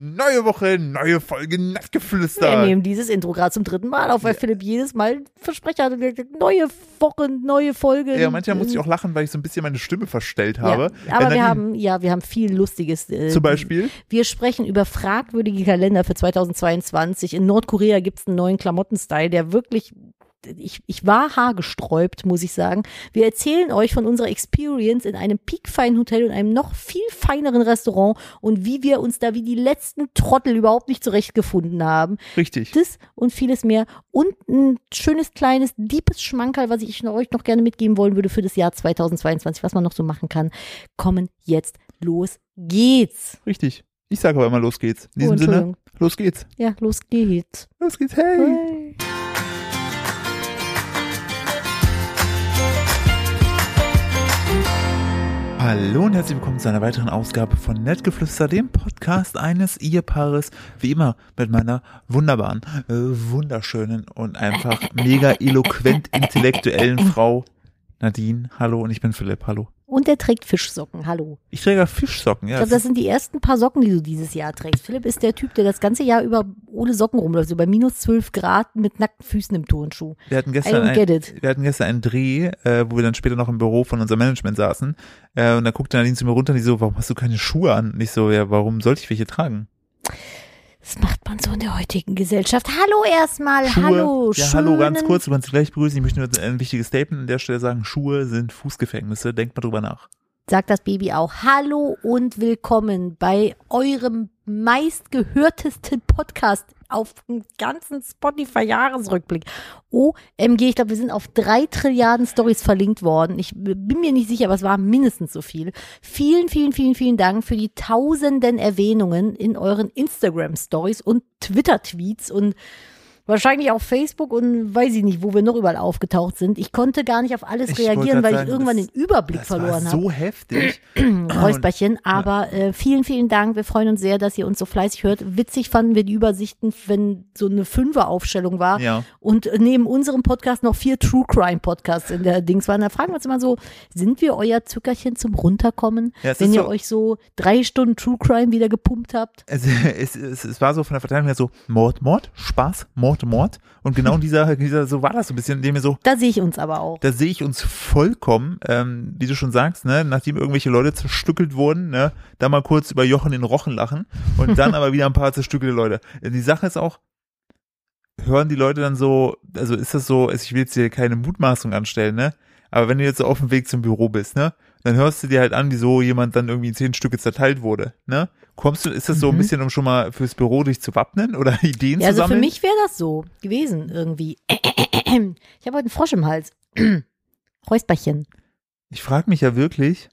Neue Woche, neue Folge Wir Nettgeflüster. nehmen dieses Intro gerade zum dritten Mal auf, weil Philipp jedes Mal Versprecher hatte. und gesagt, Neue Woche, neue Folge. Ja, manchmal muss ich auch lachen, weil ich so ein bisschen meine Stimme verstellt habe. Ja, aber wir haben, ja, wir haben viel Lustiges. Äh, Zum Beispiel? Wir sprechen über fragwürdige Kalender für 2022. In Nordkorea gibt es einen neuen Klamottenstyle, der wirklich. Ich, ich war haargesträubt, muss ich sagen. Wir erzählen euch von unserer Experience in einem piekfeinen Hotel und einem noch viel feineren Restaurant und wie wir uns da wie die letzten Trottel überhaupt nicht zurechtgefunden haben. Richtig. Das und vieles mehr. Und ein schönes, kleines, deepes Schmankerl, was ich euch noch gerne mitgeben wollen würde für das Jahr 2022, was man noch so machen kann, kommen jetzt. Los geht's. Richtig. Ich sage aber immer, los geht's. In Oh, diesem Sinne, Entschuldigung. los geht's. Ja, los geht's. Los geht's, hey. Hey. Hallo und herzlich willkommen zu einer weiteren Ausgabe von Nettgeflüster, dem Podcast eines Ehepaares. Wie immer mit meiner wunderbaren, äh, wunderschönen und einfach mega eloquent intellektuellen Frau Nadine. Hallo und ich bin Philipp. Hallo. Und er trägt Fischsocken. Hallo. Ich träge Fischsocken, ja. Ich glaube, das sind die ersten paar Socken, die du dieses Jahr trägst. Philipp ist der Typ, der das ganze Jahr über ohne Socken rumläuft, so bei minus 12 Grad mit nackten Füßen im Turnschuh. Wir hatten gestern, ein, wir hatten gestern einen Dreh, äh, wo wir dann später noch im Büro von unserem Management saßen. Äh, und da guckte Nadine zu mir runter und die so, warum hast du keine Schuhe an? Und ich so, ja, warum sollte ich welche tragen? Das macht man so in der heutigen Gesellschaft. Hallo erstmal. Schuhe, Hallo. ja, hallo, ganz kurz, du kannst gleich begrüßen. Ich möchte nur ein wichtiges Statement an der Stelle sagen. Schuhe sind Fußgefängnisse. Denkt mal drüber nach. Sagt das Baby auch. Hallo und willkommen bei eurem meistgehörtesten Podcast auf dem ganzen Spotify-Jahresrückblick. OMG, ich glaube, wir sind auf drei Trilliarden Stories verlinkt worden. Ich bin mir nicht sicher, aber es war mindestens so viel. Vielen, vielen, vielen, vielen Dank für die tausenden Erwähnungen in euren Instagram-Stories und Twitter-Tweets und Wahrscheinlich auf Facebook und weiß ich nicht, wo wir noch überall aufgetaucht sind. Ich konnte gar nicht auf alles Ich reagieren, weil sagen, ich irgendwann das- den Überblick verloren habe. so heftig. Räusperchen, aber äh, vielen, vielen Dank. Wir freuen uns sehr, dass ihr uns so fleißig hört. Witzig fanden wir die Übersichten, wenn so eine Fünfer-Aufstellung war Ja. und neben unserem Podcast noch vier True Crime Podcasts in der Dings waren. Da fragen wir uns immer so, sind wir euer Zuckerchen zum Runterkommen, Ja, wenn ihr so- euch so drei Stunden True Crime wieder gepumpt habt? Es, es, es, es war so von der Verteilung her so Mord, Mord, Spaß, Mord, Mord. Und genau in dieser, dieser, so war das so ein bisschen, indem mir so, Da sehe ich uns aber auch. da sehe ich uns vollkommen, ähm, wie du schon sagst, ne, nachdem irgendwelche Leute zerstückelt wurden, ne, da mal kurz über Jochen den Rochen lachen und dann aber wieder ein paar zerstückelte Leute. Die Sache ist auch, hören die Leute dann so, also ist das so, ich will jetzt hier keine Mutmaßung anstellen, ne, aber wenn du jetzt so auf dem Weg zum Büro bist, ne, dann hörst du dir halt an, wie so jemand dann irgendwie in zehn Stücke zerteilt wurde, ne? Kommst du, ist das so ein Mhm. bisschen, um schon mal fürs Büro dich zu wappnen oder Ideen Ja, zu also für sammeln? mich wäre das so gewesen irgendwie. Ich habe heute einen Frosch im Hals. Räusperchen. Ich frage mich ja wirklich,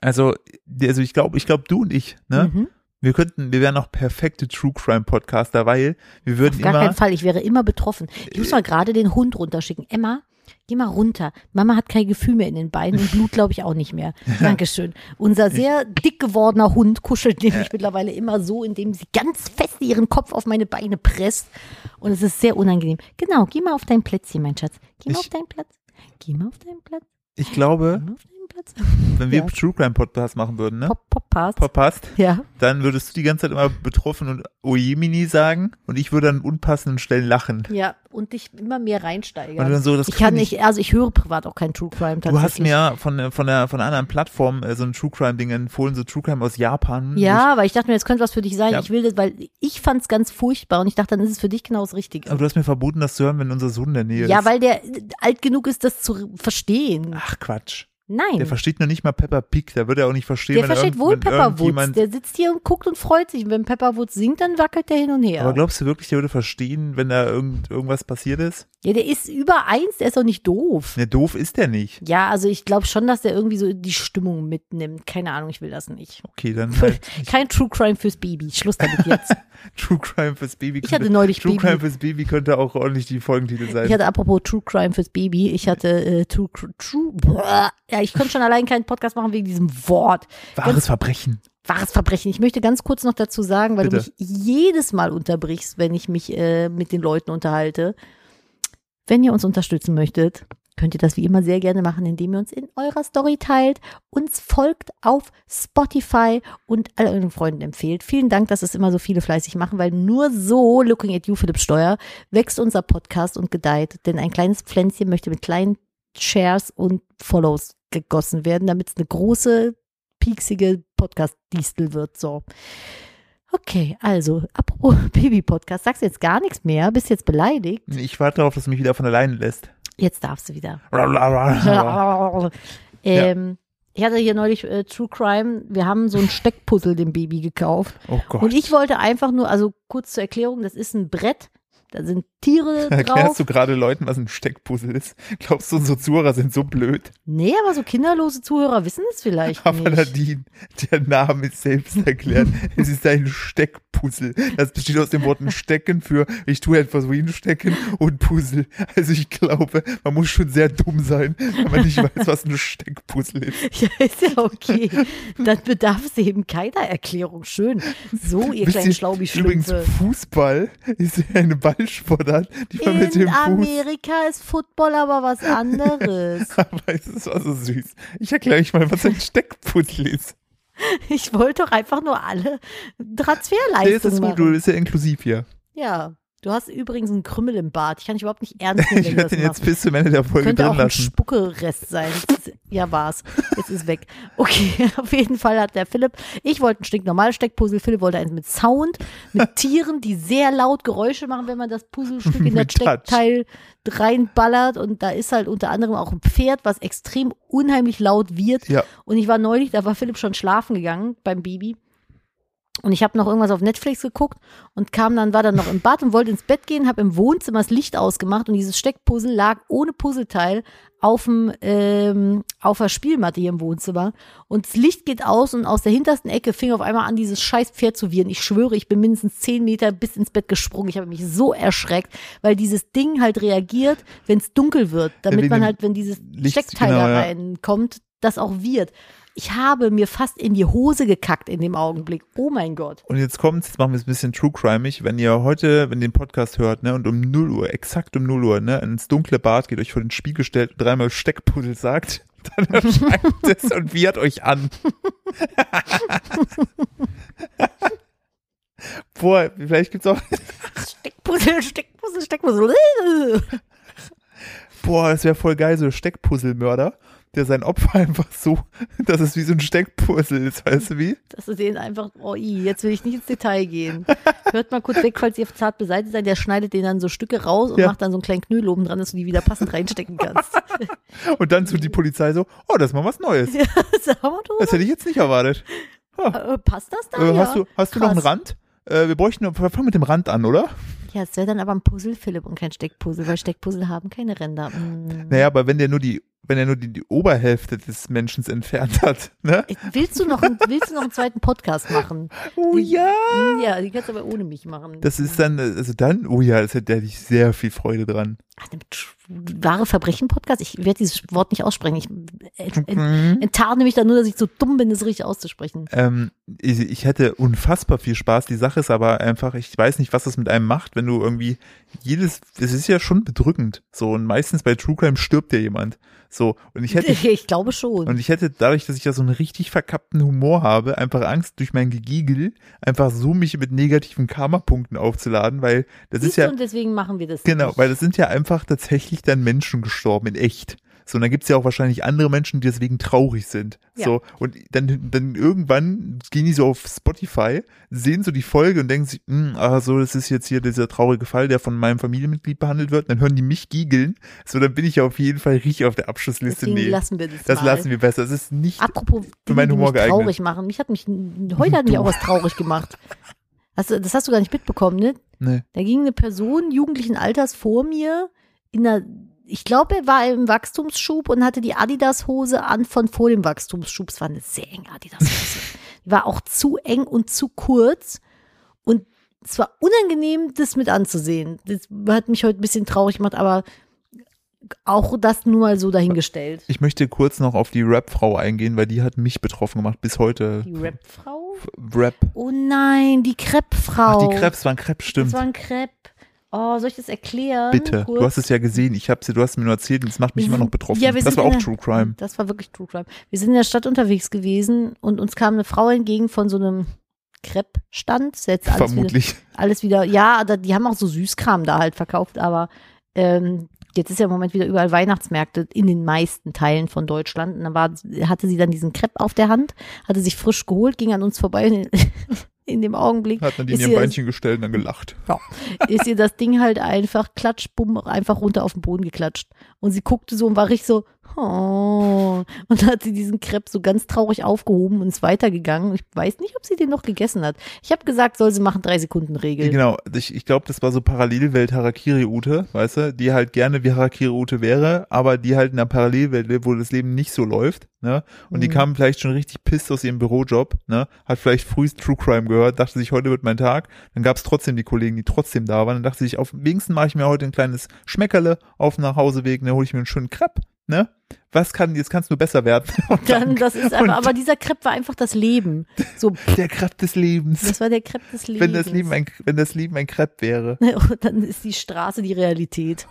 also, also ich glaube, ich glaube, du und ich, ne? Mhm. Wir könnten, wir wären auch perfekte True Crime Podcaster, weil wir würden Auf gar immer, keinen Fall, ich wäre immer betroffen. Ich muss mal gerade den Hund runterschicken. Emma, geh mal runter. Mama hat kein Gefühl mehr in den Beinen und Blut glaube ich auch nicht mehr. Dankeschön. Unser sehr dick gewordener Hund kuschelt nämlich mittlerweile immer so, indem sie ganz fest ihren Kopf auf meine Beine presst. Und es ist sehr unangenehm. Genau, geh mal auf dein Plätzchen, mein Schatz. Geh mal Ich- auf deinen Platz. Geh mal auf deinen Platz. ich glaube, Platz. wenn wir Ja. True Crime Podcast machen würden, ne? Pop, passt. Verpasst, Ja. dann würdest du die ganze Zeit immer betroffen und Ojemini sagen und ich würde an unpassenden Stellen lachen. Ja, und dich immer mehr Und reinsteigern. dann so, das ich kann nicht. also ich höre privat auch kein True Crime tatsächlich. Du hast mir ja von, der- von der, von einer anderen Plattform äh, so ein True Crime Ding empfohlen, so True Crime aus Japan. Ja, weil ich dachte mir, das könnte was für dich sein. Ja. Ich will das, weil ich fand es ganz furchtbar und ich dachte, dann ist es für dich genau das Richtige. Aber du hast mir verboten, das zu hören, wenn unser Sohn in der Nähe Ja, ist. weil der alt genug ist, das zu verstehen. Ach Quatsch. Nein. Der versteht noch nicht mal Peppa Pig, da wird er auch nicht verstehen, Der wenn er versteht irgend- wohl wenn Pepper Woods. Der sitzt hier und guckt und freut sich. Und wenn Pepper Woods singt, dann wackelt der hin und her. Aber glaubst du wirklich, der würde verstehen, wenn da irgend, irgendwas passiert ist? Ja, der ist über eins, der ist doch nicht doof. Ne, doof ist der nicht. Ja, also ich glaube schon, dass der irgendwie so die Stimmung mitnimmt. Keine Ahnung, ich will das nicht. Okay, dann halt Kein True Crime fürs Baby. Schluss damit jetzt. True Crime fürs Baby. Ich könnte- hatte neulich True Baby. Crime fürs Baby könnte auch ordentlich die Folgentitel sein. Ich hatte apropos True Crime fürs Baby, ich hatte äh, True, True, Blah. ja, ich konnte schon allein keinen Podcast machen wegen diesem Wort. Wahres Verbrechen. Wahres Verbrechen. Ich möchte ganz kurz noch dazu sagen, weil Bitte. du mich jedes Mal unterbrichst, wenn ich mich äh, mit den Leuten unterhalte. Wenn ihr uns unterstützen möchtet, könnt ihr das wie immer sehr gerne machen, indem ihr uns in eurer Story teilt, uns folgt auf Spotify und all euren Freunden empfehlt. Vielen Dank, dass es immer so viele fleißig machen, weil nur so, looking at you, Philipp Steuer, wächst unser Podcast und gedeiht. Denn ein kleines Pflänzchen möchte mit kleinen Shares und Follows gegossen werden, damit es eine große, pieksige Podcast-Distel wird. So. Okay, also, apropos Baby-Podcast, sagst du jetzt gar nichts mehr? Bist jetzt beleidigt? Ich warte darauf, dass du mich wieder von alleine lässt. Jetzt darfst du wieder. ähm, ich hatte hier neulich äh, True Crime. Wir haben so ein Steckpuzzle dem Baby gekauft. Oh Gott. Und ich wollte einfach nur, also kurz zur Erklärung, das ist ein Brett. Da sind Tiere drauf. Erklärst du gerade Leuten, was ein Steckpuzzle ist? Glaubst du, unsere Zuhörer sind so blöd? Nee, aber so kinderlose Zuhörer wissen es vielleicht Aber nicht. Nadine, der Name ist selbst erklärt. es ist ein Steckpuzzle. Das besteht aus dem Worten Stecken für ich tue etwas wie ein Stecken und Puzzle. Also ich glaube, man muss schon sehr dumm sein, wenn man nicht weiß, was ein Steckpuzzle ist. Ja, ist ja okay. Dann bedarf es eben keiner Erklärung. Schön. So, ihr kleinen Schlaubi-Schlümpfe. Übrigens, Fußball ist eine Ballsportart, die man mit In dem Fuß. Amerika ist Football aber was anderes. Aber es war so süß. Ich erkläre euch mal, was ein Steckpuzzle ist. Ich wollte doch einfach nur alle Nee, das Transferleistungen ist gut, du machen. bist ja inklusiv hier. Ja, du hast übrigens einen Krümmel im Bart. Ich kann dich überhaupt nicht ernst nehmen, Ich werde den jetzt bis zum Ende der Folge Könnte drin auch ein lassen. Spuckerest sein. Ja, war's. Jetzt ist weg. Okay, auf jeden Fall hat der Philipp, ich wollte ein stinknormales Steckpuzzle, Philipp wollte eins mit Sound, mit Tieren, die sehr laut Geräusche machen, wenn man das Puzzlestück in das. Steckteil reinballert und da ist halt unter anderem auch ein Pferd, was extrem unheimlich laut wird. Ja. Und ich war neulich, da war Philipp schon schlafen gegangen beim Baby. Und ich habe noch irgendwas auf Netflix geguckt und kam dann, war dann noch im Bad und wollte ins Bett gehen, habe im Wohnzimmer das Licht ausgemacht und dieses Steckpuzzle lag ohne Puzzleteil auf dem ähm, auf der Spielmatte hier im Wohnzimmer und das Licht geht aus und aus der hintersten Ecke fing auf einmal an dieses scheiß Pferd zu wiehern. Ich schwöre, ich bin mindestens zehn Meter bis ins Bett gesprungen. Ich habe mich so erschreckt, weil dieses Ding halt reagiert, wenn es dunkel wird, damit wegen man halt, wenn dieses Licht, Steckteil genau, da ja. reinkommt, das auch wird. Ich habe mir fast in die Hose gekackt in dem Augenblick. Oh mein Gott. Und jetzt kommt's, jetzt machen wir es ein bisschen true crimeig. Wenn ihr heute, wenn ihr den Podcast hört, ne, und um 0 Uhr, exakt um 0 Uhr, ne, ins dunkle Bad geht, euch vor den Spiegel stellt und dreimal Steckpuzzle sagt, dann erscheint es und wiehert euch an. Boah, vielleicht gibt's auch, Steckpuzzle, Steckpuzzle, Steckpuzzle. boah, das wäre voll geil, so Steckpuzzlemörder, der sein Opfer einfach so, dass es wie so ein Steckpuzzle ist, weißt du wie? Dass du den einfach, oh i, jetzt will ich nicht ins Detail gehen. Hört mal kurz weg, falls ihr zart beseitigt seid, der schneidet den dann so Stücke raus und Ja. macht dann so einen kleinen Knödel oben dran, dass du die wieder passend reinstecken kannst. Und dann zu die Polizei so, oh, das ist mal was Neues. Du, Das hätte ich jetzt nicht erwartet. äh, passt das da? Äh, ja. hast du, hast du noch einen. Rand? Äh, wir bräuchten, wir fangen mit dem Rand an, oder? Ja, es wäre dann aber ein Puzzle, Philipp, und kein Steckpuzzle, weil Steckpuzzle haben keine Ränder. Mm. Naja, aber wenn der nur die, wenn er nur die, die Oberhälfte des Menschen entfernt hat, ne? Äh, Willst du noch, einen- willst du noch einen zweiten Podcast machen? Oh Die- ja! Mm, Ja, die kannst du aber ohne mich machen. Das ist dann, äh, also dann, oh ja, das hätte ich sehr viel Freude dran. Ach, wahre Verbrechen-Podcast? Ich werde dieses Wort nicht aussprechen. Ich ent, ent, Mhm. enttarne mich da nur, dass ich so dumm bin, das richtig auszusprechen. Ähm, ich, ich hätte unfassbar viel Spaß. Die Sache ist aber einfach, ich weiß nicht, was das mit einem macht, wenn du irgendwie jedes, es ist ja schon bedrückend. So, und meistens bei True Crime stirbt ja jemand. So, und ich hätte Ich glaube schon. Und ich hätte dadurch, dass ich ja so einen richtig verkappten Humor habe, einfach Angst durch mein Gegiegel, einfach so mich mit negativen Karma-Punkten aufzuladen, weil das Siehst ist ja, und deswegen machen wir das. genau, nicht. weil das sind ja einfach tatsächlich dann Menschen gestorben in echt. So, und dann gibt's ja auch wahrscheinlich andere Menschen, die deswegen traurig sind. Ja. So, und dann, dann irgendwann gehen die so auf Spotify, sehen so die Folge und denken sich, "Hm, ah, so, das ist jetzt hier dieser traurige Fall, der von meinem Familienmitglied behandelt wird. Dann hören die mich giegeln. So, dann bin ich ja auf jeden Fall richtig auf der Abschlussliste. Deswegen Nee, lassen wir das, das mal. lassen wir besser. Das ist nicht Apropos Dinge, meinen Humor geeignet. traurig machen. Mich hat mich, heute hat mich auch was traurig gemacht. Hast das hast du gar nicht mitbekommen, ne? Nee. Da ging eine Person jugendlichen Alters vor mir in einer, ich glaube, er war im Wachstumsschub und hatte die Adidas-Hose an von vor dem Wachstumsschub. Es war eine sehr enge Adidas-Hose. die war auch zu eng und zu kurz. Und es war unangenehm, das mit anzusehen. Das hat mich heute ein bisschen traurig gemacht, aber auch das nur mal so dahingestellt. Ich möchte kurz noch auf die Rap-Frau eingehen, weil die hat mich betroffen gemacht bis heute. Die Rap-Frau? Rap. Oh nein, die Crepe-Frau. Ach, die Krebs waren Das stimmt. war ein Crepe. Oh, soll ich das erklären? Bitte. Kurz? Du hast es ja gesehen. Ich hab's, du hast mir nur erzählt und es macht mich immer noch betroffen. ja, wir das war auch der- True Crime. Das war wirklich True Crime. Wir sind in der Stadt unterwegs gewesen und uns kam eine Frau entgegen von so einem Crepe-Stand. Alles wieder, Vermutlich. alles wieder, ja, da, die haben auch so Süßkram da halt verkauft, aber ähm, jetzt ist ja im Moment wieder überall Weihnachtsmärkte in den meisten Teilen von Deutschland. Und dann war, hatte sie dann diesen Crepe auf der Hand, hatte sich frisch geholt, ging an uns vorbei in, in dem Augenblick. Hat Nadine Ist ihr ihr- Beinchen gestellt und dann gelacht. ist ihr das Ding halt einfach klatsch, bumm, einfach runter auf den Boden geklatscht. Und sie guckte so und war richtig so, oh. Und dann hat sie diesen Crepe so ganz traurig aufgehoben und ist weitergegangen. Ich weiß nicht, ob sie den noch gegessen hat. Ich habe gesagt, soll sie machen, drei Sekunden Regel. Genau, ich, ich glaube, das war so Parallelwelt Harakiri-Ute, weißt du, die halt gerne wie Harakiri-Ute wäre, aber die halt in einer Parallelwelt lebt, wo das Leben nicht so läuft, ne? Und die Mhm. kam vielleicht schon richtig pisst aus ihrem Bürojob, ne? Hat vielleicht frühst True Crime gehört, dachte sich, heute wird mein Tag. Dann gab es trotzdem die Kollegen, die trotzdem da waren. Dann dachte sich, auf wenigstens mache ich mir heute ein kleines Schmeckerle auf dem Nachhauseweg, ne? Hole ich mir einen schönen Crepe, ne? Was kann, jetzt kann es nur besser werden. Und Dann, das ist aber, aber dieser Crepe war einfach das Leben. So, der Crepe des Lebens. das war der Crepe des Lebens. Wenn das Leben ein, wenn das Leben ein Crepe wäre. Und dann ist die Straße die Realität.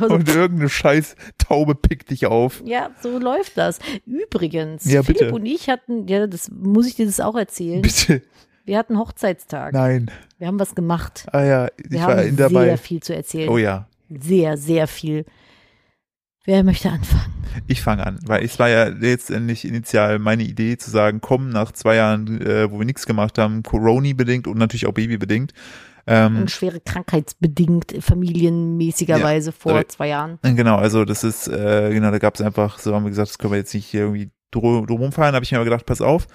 So, Und irgendeine scheiß Taube pickt dich auf. ja, so läuft das. Übrigens, Ja, Philipp bitte. und ich hatten, ja, das muss ich dir das auch erzählen. Bitte. Wir hatten Hochzeitstag. Nein. Wir haben was gemacht. Ah ja, ich Wir war haben in dabei. sehr viel zu erzählen. Oh ja. Sehr, sehr viel. Wer möchte anfangen? Ich fange an, weil es war ja letztendlich initial meine Idee zu sagen, komm nach zwei Jahren, äh, wo wir nichts gemacht haben, Corona bedingt und natürlich auch Baby bedingt. Ähm, Und schwere krankheitsbedingt, familienmäßigerweise vor Äh, zwei Jahren. Genau, also das ist, äh, genau, da gab es einfach, so haben wir gesagt, das können wir jetzt nicht hier irgendwie drum, drum feiern, habe ich mir aber gedacht, pass auf,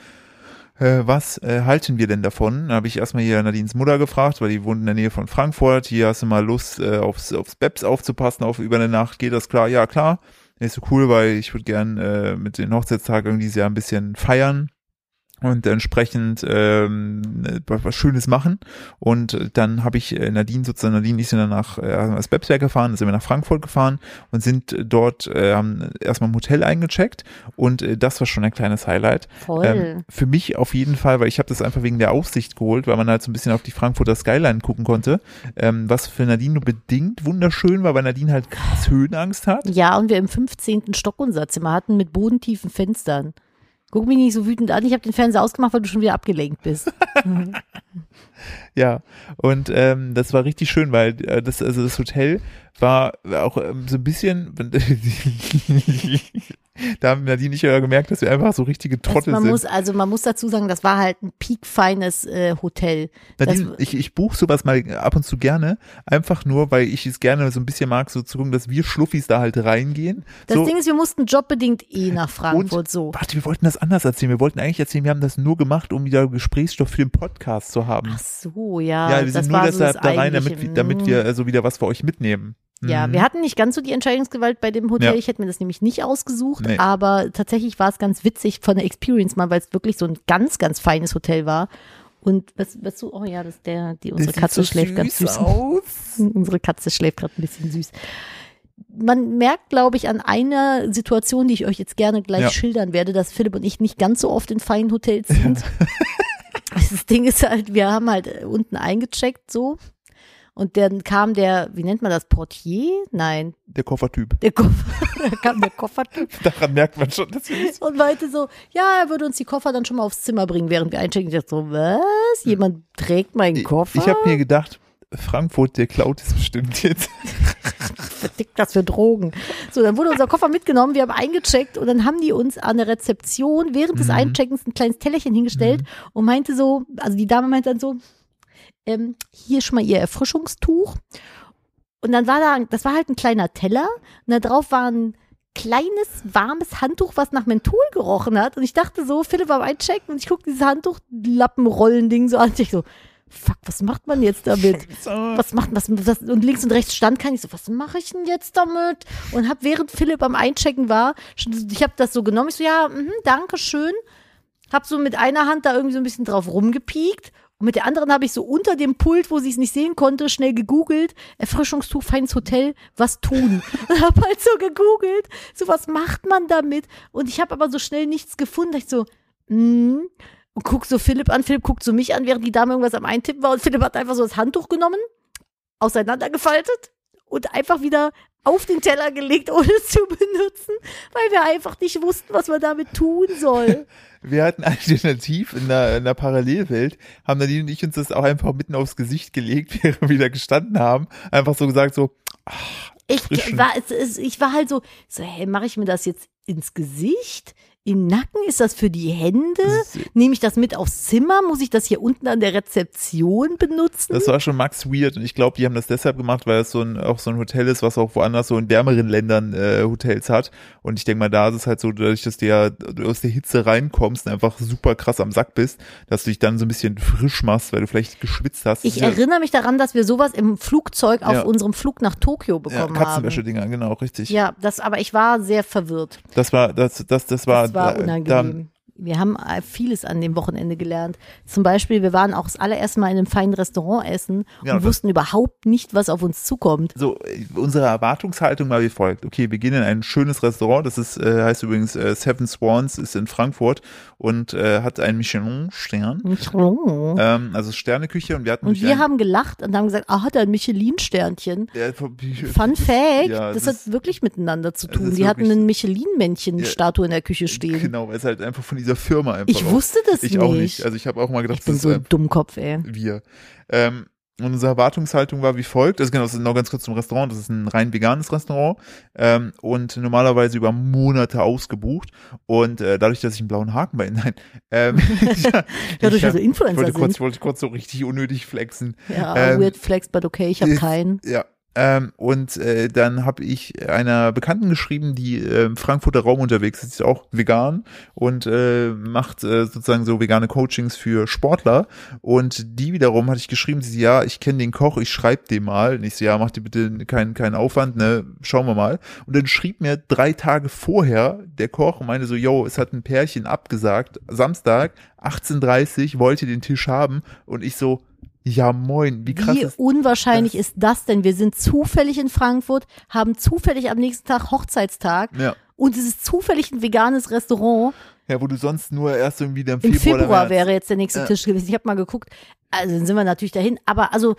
äh, was äh, halten wir denn davon? Da habe ich erstmal hier Nadines Mutter gefragt, weil die wohnt in der Nähe von Frankfurt, hier hast du mal Lust, äh, aufs, aufs Beps aufzupassen, auf über eine Nacht, geht das klar? Ja, klar. Ist so cool, weil ich würde gern äh, mit den Hochzeitstag irgendwie dieses Jahr ein bisschen feiern und entsprechend ähm, was Schönes machen. Und dann habe ich äh, Nadine sozusagen, Nadine ich sind dann nach äh, als Bebsberg gefahren, sind wir nach Frankfurt gefahren und sind dort, äh, haben erstmal im Hotel eingecheckt und äh, das war schon ein kleines Highlight. Voll. Ähm, für mich auf jeden Fall, weil ich habe das einfach wegen der Aussicht geholt, weil man halt so ein bisschen auf die Frankfurter Skyline gucken konnte, ähm, was für Nadine nur bedingt wunderschön war, weil Nadine halt krass Höhenangst hat. ja, und wir im 15. Stock unser Zimmer hatten mit bodentiefen Fenstern. Guck mich nicht so wütend an, ich habe den Fernseher ausgemacht, weil du schon wieder abgelenkt bist. Ja, und ähm, das war richtig schön, weil äh, das, also das Hotel war auch ähm, so ein bisschen, da haben Nadine nicht gemerkt, dass wir einfach so richtige Also Trottel man sind. muss, also man muss dazu sagen, das war halt ein piekfeines äh, Hotel. Nadine, ich, ich buche sowas mal ab und zu gerne, einfach nur, weil ich es gerne so ein bisschen mag, so zu gucken, dass wir Schluffis da halt reingehen. Das so, Ding ist, wir mussten jobbedingt eh nach Frankfurt Und- so. Warte, wir wollten das anders erzählen. Wir wollten eigentlich erzählen, wir haben das nur gemacht, um wieder Gesprächsstoff für den Podcast zu haben. Ach so, ja. ja, wir das sind nur so deshalb das da rein, damit, Eigentliche. wir- damit Mm. wir also wieder was für euch mitnehmen. Ja, Mhm. wir hatten nicht ganz so die Entscheidungsgewalt bei dem Hotel. Ja. Ich hätte mir das nämlich nicht ausgesucht, Nee. aber tatsächlich war es ganz witzig von der Experience mal, weil es wirklich so ein ganz, ganz feines Hotel war. Und was, was so, oh ja, das der, die unsere Das Katze so schläft ganz süß süß. aus. Unsere Katze schläft gerade ein bisschen süß. Man merkt, glaube ich, an einer Situation, die ich euch jetzt gerne gleich Ja. schildern werde, dass Philipp und ich nicht ganz so oft in feinen Hotels sind. Das Ding ist halt, wir haben halt unten eingecheckt so. Und dann kam der, wie nennt man das, Portier? Nein, Der Koffertyp. der Koffer, da kam der Koffertyp Daran merkt man schon, dass wir und meinte so, ja, er würde uns die Koffer dann schon mal aufs Zimmer bringen, während wir einchecken. Ich dachte so, was? Jemand trägt meinen Koffer? Ich habe mir gedacht, Frankfurt, der klaut es bestimmt jetzt. verdickt das für Drogen. So, dann wurde unser Koffer mitgenommen, wir haben eingecheckt und dann haben die uns an der Rezeption während des Mhm. Eincheckens ein kleines Tellerchen hingestellt und meinte so, also die Dame meinte dann so, ähm, hier schon mal ihr Erfrischungstuch. Und dann war da, das war halt ein kleiner Teller und da drauf war ein kleines, warmes Handtuch, was nach Menthol gerochen hat. Und ich dachte so, Philipp war am Einchecken und ich gucke dieses Handtuch-Lappenrollen-Ding so an. Und ich so, fuck, was macht man jetzt damit? was macht was, was und links und rechts stand kann ich so was mache ich denn jetzt damit und habe während Philipp am Einchecken war ich habe das so genommen ich so ja mhm, danke schön habe so mit einer Hand da irgendwie so ein bisschen drauf rumgepiekt und mit der anderen habe ich so unter dem Pult, wo sie es nicht sehen konnte, schnell gegoogelt, Erfrischungstuch, feines Hotel, was tun? Und habe halt so gegoogelt, so was macht man damit? Und ich habe aber so schnell nichts gefunden. Ich so, mm, und guck so Philipp an, Philipp guckt so mich an, während die Dame irgendwas am Eintippen war und Philipp hat einfach so das Handtuch genommen auseinandergefaltet und einfach wieder auf den Teller gelegt, ohne es zu benutzen, weil wir einfach nicht wussten, was man damit tun soll. Wir hatten alternativ in der, in der Parallelwelt, haben Nadine und ich uns das auch einfach mitten aufs Gesicht gelegt, während wir wieder gestanden haben. Einfach so gesagt, so, Ich Frischen. war, ich war halt so, so hey, mache ich mir das jetzt ins Gesicht? Im Nacken? Ist das für die Hände? Nehme ich das mit aufs Zimmer? Muss ich das hier unten an der Rezeption benutzen? Das war schon max weird und ich glaube, die haben das deshalb gemacht, weil es so ein, auch so ein Hotel ist, was auch woanders so in wärmeren Ländern äh, Hotels hat. Und ich denke mal, da ist es halt so, dadurch, dass du ja aus der Hitze reinkommst und einfach super krass am Sack bist, dass du dich dann so ein bisschen frisch machst, weil du vielleicht geschwitzt hast. Ich ja- erinnere mich daran, dass wir sowas im Flugzeug auf Ja. unserem Flug nach Tokio ja, bekommen haben. Katzenwäsche-Dinger, genau, richtig. Ja, das, aber ich war sehr verwirrt. Das war, das, das, das war, Das war da- unangenehm. wir haben äh, vieles an dem Wochenende gelernt. Zum Beispiel, wir waren auch das allererste Mal in einem feinen Restaurant essen Ja, und das- wussten überhaupt nicht, was auf uns zukommt. so äh, unsere Erwartungshaltung war wie folgt. Okay, wir gehen in ein schönes Restaurant, das ist äh, heißt übrigens äh, Seven Swans, ist in Frankfurt und äh, hat einen Michelin-Stern. Und Ähm, also Sterneküche und wir hatten wir haben gelacht und haben gesagt, ah, hat er ein Michelin-Sternchen. Fun Fact, Ja, das, das hat wirklich miteinander zu tun. Die hatten ein Michelin-Männchen-Statue in der Küche stehen. Genau, weil es halt einfach von dieser Firma einfach Ich auch- wusste das ich nicht. auch nicht. Also ich habe auch mal gedacht, ich bin das so ein Dummkopf, ey. wir. Ähm, und unsere Erwartungshaltung war wie folgt, also genau, das ist noch ganz kurz zum Restaurant, das ist ein rein veganes Restaurant ähm, und normalerweise über Monate ausgebucht und äh, dadurch, dass ich einen blauen Haken bei nein, ähm, ja, Dadurch, ich, dass wir ich Influencer wollte kurz, sind. wollte kurz so richtig unnötig flexen. Ja, ähm, weird flex, but okay, ich habe keinen. Ja. Ähm, und äh, dann habe ich einer Bekannten geschrieben, die äh, im Frankfurter Raum unterwegs ist, ist auch vegan und äh, macht äh, sozusagen so vegane Coachings für Sportler. Und die wiederum hatte ich geschrieben, sie, ja, ich kenne den Koch, ich schreibe dem mal. Und ich so, ja, mach dir bitte keinen keinen Aufwand, ne, schauen wir mal. Und dann schrieb mir drei Tage vorher der Koch und meinte so, yo, es hat ein Pärchen abgesagt, Samstag, 18.30 wollte den Tisch haben. Und ich so, ja moin, wie krass Wie ist unwahrscheinlich ist das denn? Wir sind zufällig in Frankfurt, haben zufällig am nächsten Tag Hochzeitstag ja. und es ist zufällig ein veganes Restaurant. Ja, wo du sonst nur erst irgendwie im Im Februar, oder Februar wäre jetzt der nächste Ja. Tisch gewesen. Ich habe mal geguckt. Also dann sind wir natürlich dahin. Aber also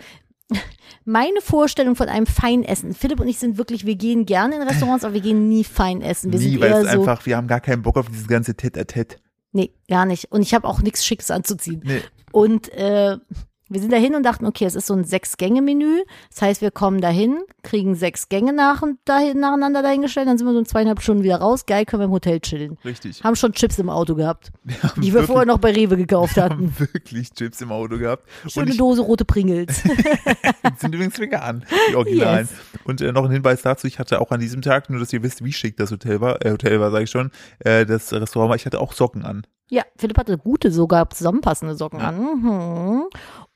meine Vorstellung von einem Feinessen. Philipp und ich sind wirklich, wir gehen gerne in Restaurants, aber wir gehen nie fein essen. Wir Nie, sind weil eher es so. einfach, wir haben gar keinen Bock auf dieses ganze Tête-à-Tête. Nee, gar nicht. Und ich habe auch nichts Schickes anzuziehen. Nee. Und äh, wir sind dahin und dachten, okay, es ist so ein Sechs-Gänge-Menü. Das heißt, wir kommen dahin, kriegen sechs Gänge nach und dahin, nacheinander dahingestellt, dann sind wir so in zweieinhalb Stunden wieder raus. Geil, können wir im Hotel chillen. Richtig. Haben schon Chips im Auto gehabt, Wir die wir wirklich, vorher noch bei Rewe gekauft wir hatten. haben wirklich Chips im Auto gehabt. Schöne und ich, Dose rote Pringles. die sind übrigens vegan, die Originalen. Yes. Und äh, noch ein Hinweis dazu, ich hatte auch an diesem Tag, nur dass ihr wisst, wie schick das Hotel war, äh, Hotel war, sage ich schon, äh, das Restaurant war, ich hatte auch Socken an. Ja, Philipp hatte gute, sogar zusammenpassende Socken Ja. an. Mhm.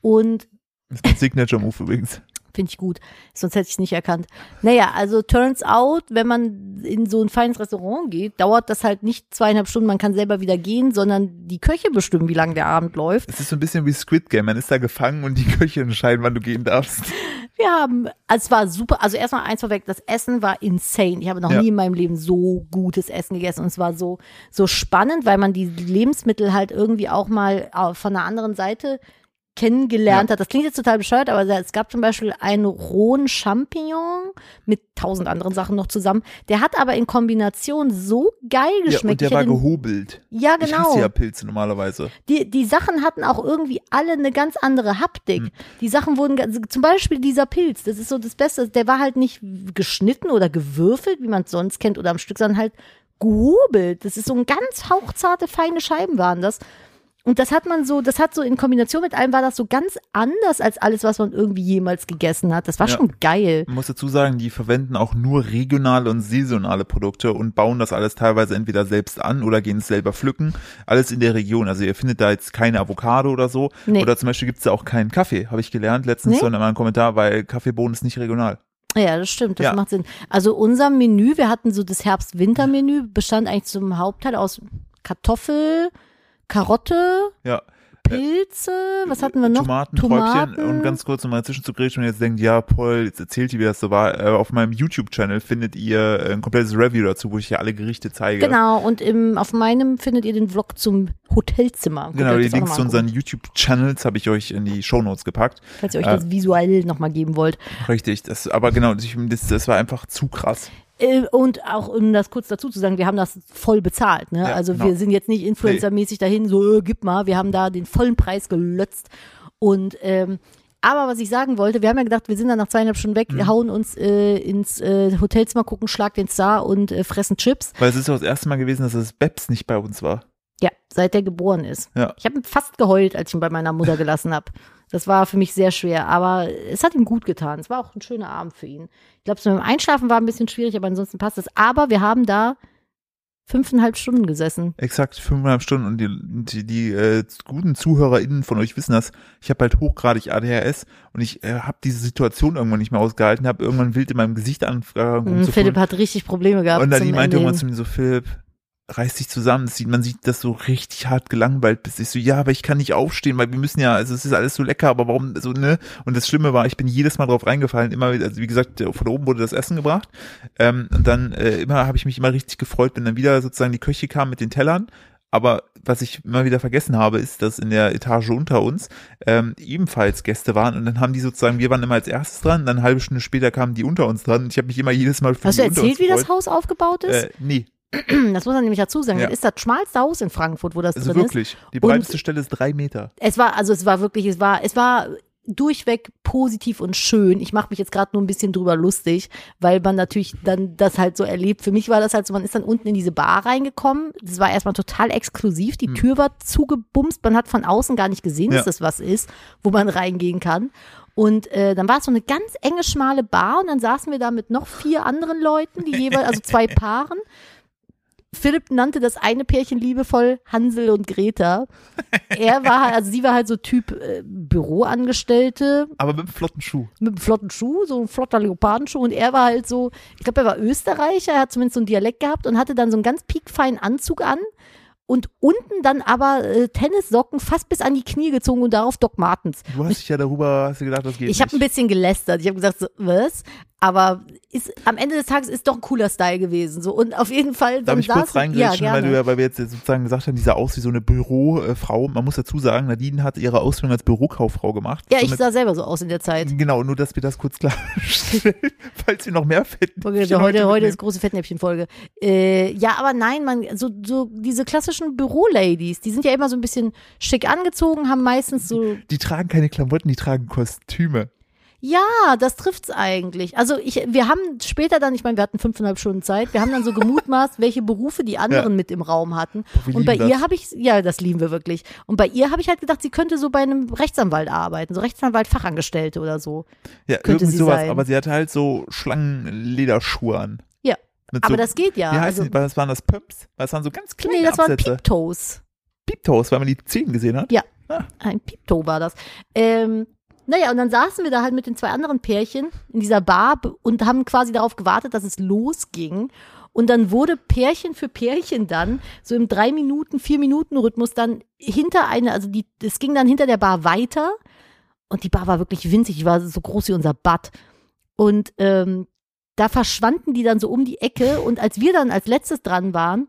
Und Das ist mein Signature-Move übrigens. Finde ich gut. Sonst hätte ich es nicht erkannt. Naja, also turns out, wenn man in so ein feines Restaurant geht, dauert das halt nicht zweieinhalb Stunden, man kann selber wieder gehen, sondern die Köche bestimmen, wie lange der Abend läuft. Es ist so ein bisschen wie Squid Game, man ist da gefangen und die Köche entscheiden, wann du gehen darfst. Wir haben, also es war super, also erstmal eins vorweg, das Essen war insane. Ich habe noch Ja. nie in meinem Leben so gutes Essen gegessen und es war so, so spannend, weil man die Lebensmittel halt irgendwie auch mal äh, von einer anderen Seite kennengelernt Ja. hat. Das klingt jetzt total bescheuert, aber es gab zum Beispiel einen rohen Champignon mit tausend anderen Sachen noch zusammen. Der hat aber in Kombination so geil Ja, geschmeckt. und der Ich war gehobelt. ja, Ich genau. hasse ja Pilze normalerweise. Die, die Sachen hatten auch irgendwie alle eine ganz andere Haptik. Hm. Die Sachen wurden, ganz- zum Beispiel dieser Pilz, das ist so das Beste, der war halt nicht geschnitten oder gewürfelt, wie man es sonst kennt, oder am Stück, sondern halt gehobelt. Das ist so ein ganz hauchzarte, feine Scheiben waren das. Und das hat man so, das hat so in Kombination mit allem war das so ganz anders als alles, was man irgendwie jemals gegessen hat. Das war Ja. schon geil. Man muss dazu sagen, die verwenden auch nur regionale und saisonale Produkte und bauen das alles teilweise entweder selbst an oder gehen es selber pflücken. Alles in der Region. Also ihr findet da jetzt keine Avocado oder so. Nee. Oder zum Beispiel gibt es da auch keinen Kaffee, habe ich gelernt letztens Nee. so in einem Kommentar, weil Kaffeebohnen ist nicht regional. Ja, das stimmt, das Ja. macht Sinn. Also unser Menü, wir hatten so das Herbst-Winter-Menü, bestand eigentlich zum Hauptteil aus Kartoffel, Karotte, Ja. Pilze, was hatten wir noch? Tomaten, Tomaten. Träubchen und ganz kurz nochmal zwischenzugrätschen und jetzt denkt, ja, Paul, jetzt erzählt ihr, wie das so war. Äh, auf meinem YouTube-Channel findet ihr äh, ein komplettes Review dazu, wo ich hier alle Gerichte zeige. Genau, und im, auf meinem findet ihr den Vlog zum Hotelzimmer. Guckt Genau, die Links zu unseren YouTube-Channels habe ich euch in die Shownotes gepackt. falls ihr euch äh, das visuell nochmal geben wollt. Richtig, das, aber genau, das, das war einfach zu krass. Äh, Und auch, um das kurz dazu zu sagen, wir haben das voll bezahlt. Ne? Ja, also genau. wir sind jetzt nicht influencermäßig dahin, so, äh, gib mal. Wir haben da den vollen Preis gelötzt. Und ähm, aber was ich sagen wollte, wir haben ja gedacht, wir sind dann nach zweieinhalb Stunden weg, Mhm. hauen uns äh, ins äh, Hotelzimmer, gucken, Schlag den Star und äh, fressen Chips. Weil es ist auch das erste Mal gewesen, dass das Babs nicht bei uns war. Ja, seit der geboren ist. Ja. Ich habe fast geheult, als ich ihn bei meiner Mutter gelassen habe. Das war für mich sehr schwer, aber es hat ihm gut getan. Es war auch ein schöner Abend für ihn. Ich glaube, so mit dem Einschlafen war ein bisschen schwierig, aber ansonsten passt es. Aber wir haben da fünfeinhalb Stunden gesessen. Exakt fünfeinhalb Stunden und die, die, die äh, guten ZuhörerInnen von euch wissen das. Ich habe halt hochgradig ADHS und ich äh, habe diese Situation irgendwann nicht mehr ausgehalten, habe irgendwann wild in meinem Gesicht angefangen Mhm, rumzufuhren. Philipp hat richtig Probleme gehabt. Und Nadine meinte irgendwann zu mir so, Philipp, reiß dich zusammen. Das sieht, man sieht, dass du richtig hart gelangweilt bist. Ich so, ja, aber ich kann nicht aufstehen, weil wir müssen ja, also es ist alles so lecker, aber warum so, ne? Und das Schlimme war, ich bin jedes Mal drauf reingefallen, immer wieder, also wie gesagt, von oben wurde das Essen gebracht. Ähm, und dann äh, immer habe ich mich immer richtig gefreut, wenn dann wieder sozusagen die Köche kamen mit den Tellern. Aber was ich immer wieder vergessen habe, ist, dass in der Etage unter uns ähm, ebenfalls Gäste waren und dann haben die sozusagen, wir waren immer als erstes dran, dann eine halbe Stunde später kamen die unter uns dran und ich habe mich immer jedes Mal für Hast du erzählt, wie das. Haus aufgebaut ist? Äh, nee, das muss man nämlich dazu sagen. Ja. Das ist das schmalste Haus in Frankfurt, wo das also drin ist. wirklich. Die Und- breiteste Stelle ist drei Meter. Es war, also es war wirklich, es war, es war durchweg positiv und schön. Ich mache mich jetzt gerade nur ein bisschen drüber lustig, weil man natürlich dann das halt so erlebt. Für mich war das halt so, man ist dann unten in diese Bar reingekommen. Das war erstmal total exklusiv. Hm. Die Tür war zugebumst. Man hat von außen gar nicht gesehen, dass Ja. das was ist, wo man reingehen kann. Und äh, dann war es so eine ganz enge, schmale Bar und dann saßen wir da mit noch vier anderen Leuten, die jeweils, also zwei Paaren. Philipp nannte das eine Pärchen liebevoll Hansel und Greta. Er war halt, also sie war halt so Typ äh, Büroangestellte Aber mit einem flotten Schuh. mit einem flotten Schuh, so ein flotter Leopardenschuh und er war halt so, ich glaube, er war Österreicher, er hat zumindest so einen Dialekt gehabt und hatte dann so einen ganz piekfeinen Anzug an und unten dann aber äh, Tennissocken fast bis an die Knie gezogen und darauf Doc Martens. Du hast dich ja darüber, hast du gedacht, das geht Ich habe ein bisschen gelästert. Ich habe gesagt, so, was? Aber ist, am Ende des Tages ist doch ein cooler Style gewesen. So. Und auf jeden Fall. Darf ich kurz reingrätschen, ja, weil, du ja, weil wir jetzt sozusagen gesagt haben, die sah aus wie so eine Bürofrau. Man muss dazu sagen, Nadine hat ihre Ausbildung als Bürokauffrau gemacht. Ja, ich Somit- sah selber so aus in der Zeit. Genau, nur dass wir das kurz klarstellen, falls wir noch mehr finden. Okay, heute, heute ist große Fettnäpfchenfolge. Äh, ja, aber nein, man, so, so diese klassischen Büroladies, die sind ja immer so ein bisschen schick angezogen, haben meistens so, Die tragen keine Klamotten, die tragen Kostüme. Ja, das trifft's eigentlich. Also ich, wir haben später dann, ich meine, wir hatten fünfeinhalb Stunden Zeit, wir haben dann so gemutmaßt, welche Berufe die anderen Ja. mit im Raum hatten. Und bei lieben ihr das. habe ich, ja, das lieben wir wirklich. Und bei ihr habe ich halt gedacht, sie könnte so bei einem Rechtsanwalt arbeiten, so Rechtsanwalt, Fachangestellte oder so. Ja, Könnte irgendwie sie sowas. sein. Aber sie hatte halt so Schlangenlederschuhe an. Ja. Mit Aber so, das geht ja. Wie Also, heißen die? Was waren das? Pumps? Was waren so ganz kleine nee, das waren Absätze? Peep-Toes. Peeptoes, weil man die Zehen gesehen hat. Ja. Ah. Ein Piepto war das. Ähm, naja, und dann saßen wir da halt mit den zwei anderen Pärchen in dieser Bar und haben quasi darauf gewartet, dass es losging. Und dann wurde Pärchen für Pärchen dann, so im drei Minuten, vier Minuten Rhythmus dann hinter eine, also die, es ging dann hinter der Bar weiter. Und die Bar war wirklich winzig, die war so groß wie unser Bad. Und ähm, da verschwanden die dann so um die Ecke. Und als wir dann als letztes dran waren,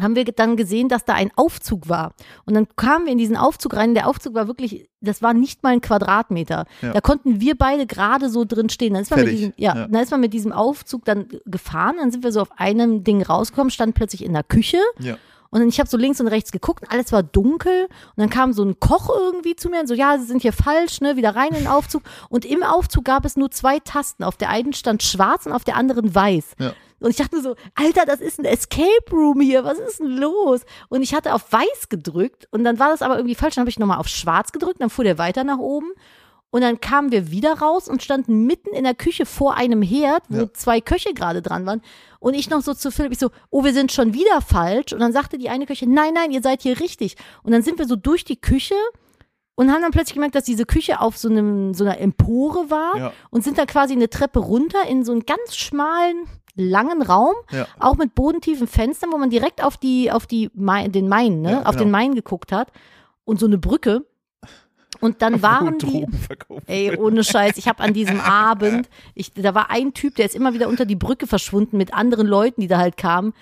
haben wir dann gesehen, dass da ein Aufzug war. Und dann kamen wir in diesen Aufzug rein. Der Aufzug war wirklich, das war nicht mal ein Quadratmeter. Ja. Da konnten wir beide gerade so drin stehen. Dann ist man mit diesem, ja, Ja. dann ist man mit diesem Aufzug dann gefahren. Dann sind wir so auf einem Ding rausgekommen, standen plötzlich in der Küche. Ja. Und dann, ich habe so links und rechts geguckt und alles war dunkel. Und dann kam so ein Koch irgendwie zu mir und so, ja, Sie sind hier falsch, ne, wieder rein in den Aufzug. Und im Aufzug gab es nur zwei Tasten. Auf der einen stand schwarz und auf der anderen weiß. Ja. Und ich dachte so, Alter, das ist ein Escape Room hier, was ist denn los? Und ich hatte auf weiß gedrückt und dann war das aber irgendwie falsch. Dann habe ich nochmal auf schwarz gedrückt, dann fuhr der weiter nach oben. Und dann kamen wir wieder raus und standen mitten in der Küche vor einem Herd, wo Ja. zwei Köche gerade dran waren. Und ich noch so zu Philipp, ich so, oh, wir sind schon wieder falsch. Und dann sagte die eine Köche, nein, nein, ihr seid hier richtig. Und dann sind wir so durch die Küche und haben dann plötzlich gemerkt, dass diese Küche auf so einem, so einer Empore war Ja. und sind da quasi eine Treppe runter in so einen ganz schmalen, langen Raum, Ja. auch mit bodentiefen Fenstern, wo man direkt auf die, auf die Main, den Main, ne, Ja, auf genau. den Main geguckt hat. und so eine Brücke. Und dann waren die, ey, ohne Scheiß, ich habe an diesem Abend, ich, da war ein Typ, der ist immer wieder unter die Brücke verschwunden mit anderen Leuten, die da halt kamen.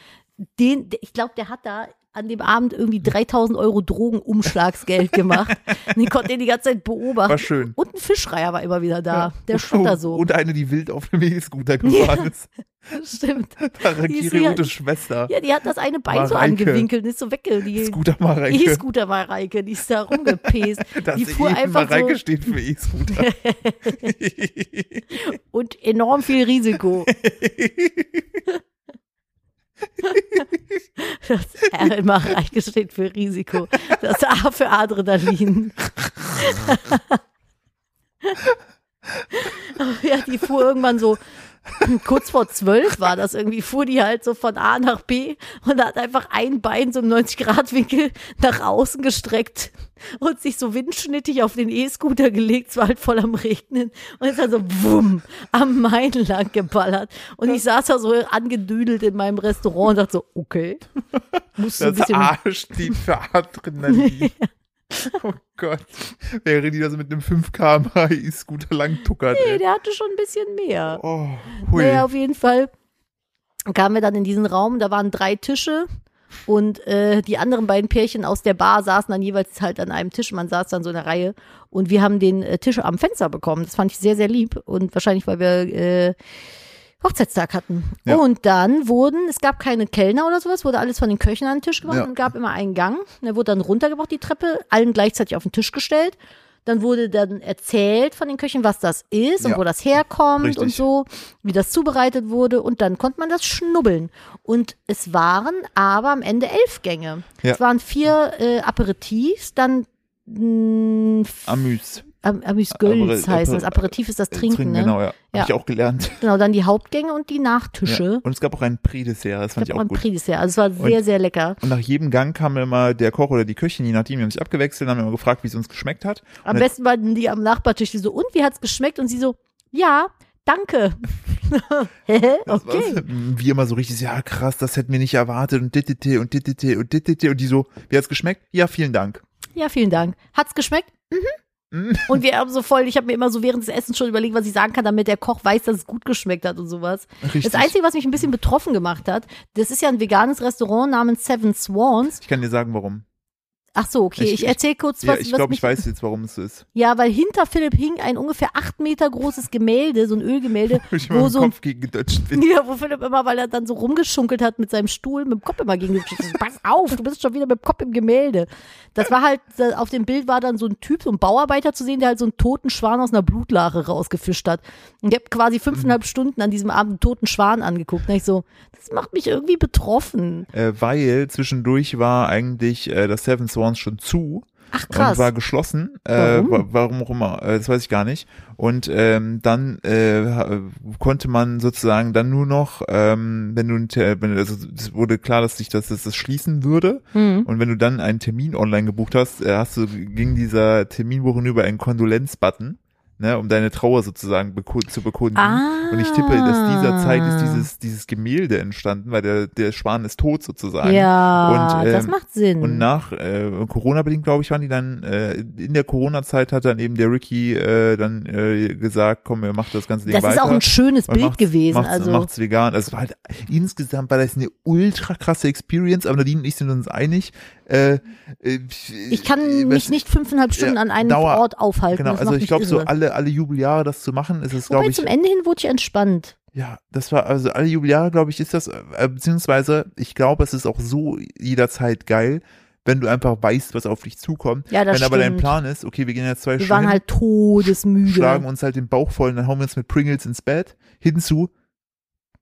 Den, ich glaube, der hat da an dem Abend irgendwie 3000 Euro Drogenumschlagsgeld gemacht. Und ich konnte den die ganze Zeit beobachten. War schön. Und ein Fischreier war immer wieder da. Ja. Der stand da so. Und eine, die wild auf dem E-Scooter gefahren ist. Stimmt. Die ist Tarakiri ja- Utes Schwester. Ja, die hat das eine Bein so Mareike. angewinkelt und ist so wegge... Die Scooter Mareike. E-Scooter Mareike, die ist da rumgepest. Das die fuhr E einfach Mareike so steht für E-Scooter. und enorm viel Risiko. Das R in Mareike steht für Risiko. Das A für Adrenalin. ja, die fuhr irgendwann so, kurz vor zwölf war das irgendwie, fuhr die halt so von A nach B und hat einfach ein Bein so im 90-Grad-Winkel nach außen gestreckt und sich so windschnittig auf den E-Scooter gelegt. Es war halt voll am Regnen und ist dann so wumm am Main lang geballert. Und ich saß da so angedüdelt in meinem Restaurant und dachte so, okay, musst du ein Das bisschen A steht für Adrenalin. Oh Gott. Wäre die da so mit einem 5 km/h E-Scooter lang tuckert, Nee, ey. der hatte schon ein bisschen mehr. Oh, hui. Naja, auf jeden Fall kamen wir dann in diesen Raum, da waren drei Tische und äh, die anderen beiden Pärchen aus der Bar saßen dann jeweils halt an einem Tisch. Man saß dann so in der Reihe und wir haben den äh, Tisch am Fenster bekommen. Das fand ich sehr, sehr lieb und wahrscheinlich, weil wir äh, Hochzeitstag hatten. Ja. Und dann wurden, es gab keine Kellner oder sowas, wurde alles von den Köchen an den Tisch gebracht Ja. und gab immer einen Gang. Der wurde dann runtergebracht, die Treppe, allen gleichzeitig auf den Tisch gestellt. Dann wurde dann erzählt von den Köchen, was das ist und Ja. wo das herkommt Richtig. und so, wie das zubereitet wurde. Und dann konnte man das schnubbeln. Und es waren aber am Ende elf Gänge. Es waren vier äh, Aperitifs, dann mh, Amüs. Am- Amüs-Gölz heißt das. Aperi- Aperitif ist das Äh, Trinken, ne? Genau, ja. Ja. Hab ich auch gelernt. Genau, dann die Hauptgänge und die Ja. Nachtische. Und es gab auch ein Prix-Dessert, das fand Ich ich habe auch ein gut. Prix Also es war sehr, sehr lecker. Und nach jedem Gang kam immer der Koch oder die Köchin, je nachdem, die haben sich abgewechselt, haben immer gefragt, wie es uns geschmeckt hat. Am Und besten waren die am Nachbartisch, die so, und wie hat's geschmeckt? Und sie so, ja, danke. Hä? Okay. Wie immer so richtig, ja krass, das hätten wir nicht erwartet und dittete und dittete und dittete und die so, wie hat's geschmeckt? Ja, vielen Dank. Ja, vielen Dank. Hat's geschmeckt? Mhm. Und wir haben so voll, ich habe mir immer so während des Essens schon überlegt, was ich sagen kann, damit der Koch weiß, dass es gut geschmeckt hat und sowas. Richtig. Das Einzige, was mich ein bisschen betroffen gemacht hat, das ist ja ein veganes Restaurant namens Seven Swans. ich kann dir sagen, warum. Ach so, okay, Ich- ich, ich- erzähl kurz, Ja, was, ich was glaube, ich weiß jetzt, warum es so ist. Ja, weil hinter Philipp hing ein ungefähr acht Meter großes Gemälde, so ein Ölgemälde, Ich wo immer mit so Kopf gegen gedutscht bin. Ja, wo Philipp immer, weil er dann so rumgeschunkelt hat mit seinem Stuhl, mit dem Kopf immer gegen den Pass auf, du bist schon wieder mit dem Kopf im Gemälde. Das war halt, auf dem Bild war dann so ein Typ, so ein Bauarbeiter zu sehen, der halt so einen toten Schwan aus einer Blutlache rausgefischt hat. Und ich habe quasi fünfeinhalb Stunden an diesem Abend einen toten Schwan angeguckt. Und ich so, das macht mich irgendwie betroffen. Äh, weil zwischendurch war eigentlich äh, das Seven Swans schon zu. Ach und krass. war geschlossen. Äh, Warum? wa- warum auch immer, äh, das weiß ich gar nicht. Und ähm, dann äh, konnte man sozusagen dann nur noch, ähm, wenn du, wenn, also es wurde klar, dass sich das, dass das schließen würde. Hm. Und wenn du dann einen Termin online gebucht hast, äh, hast du ging dieser Terminbuchen über einen Kondolenzbutton, ne, um deine Trauer sozusagen beko zu bekunden. Ah. Und ich tippe, dass dieser Zeit ist dieses dieses Gemälde entstanden, weil der der Schwan ist tot sozusagen. Ja, Und, das ähm, macht Sinn. Und nach äh, Corona-bedingt, glaube ich, waren die dann, äh, in der Corona-Zeit hat dann eben der Ricky äh, dann äh, gesagt, komm, wir machen das ganze Ding das weiter. ist auch ein schönes Bild macht's- gewesen. Macht's, also macht's vegan. Also es war halt, insgesamt war das eine ultra krasse Experience, aber Nadine und ich sind uns einig. Äh, äh, ich kann mich nicht fünfeinhalb Stunden ja, an einem Dauer- Ort aufhalten. Genau, das also ich glaube so irre. Alle, alle Jubeljahre das zu machen, ist es, glaube ich, zum Ende hin wurde ich entspannt. ja, das war, also alle Jubeljahre, glaube ich, ist das, äh, beziehungsweise, ich glaube, es ist auch so jederzeit geil, wenn du einfach weißt, was auf dich zukommt. Ja, das wenn aber dein. Plan ist, okay, wir gehen jetzt zwei Wir Stunden, waren halt todesmüde. schlagen uns halt den Bauch voll und dann hauen wir uns mit Pringles ins Bett, hinzu,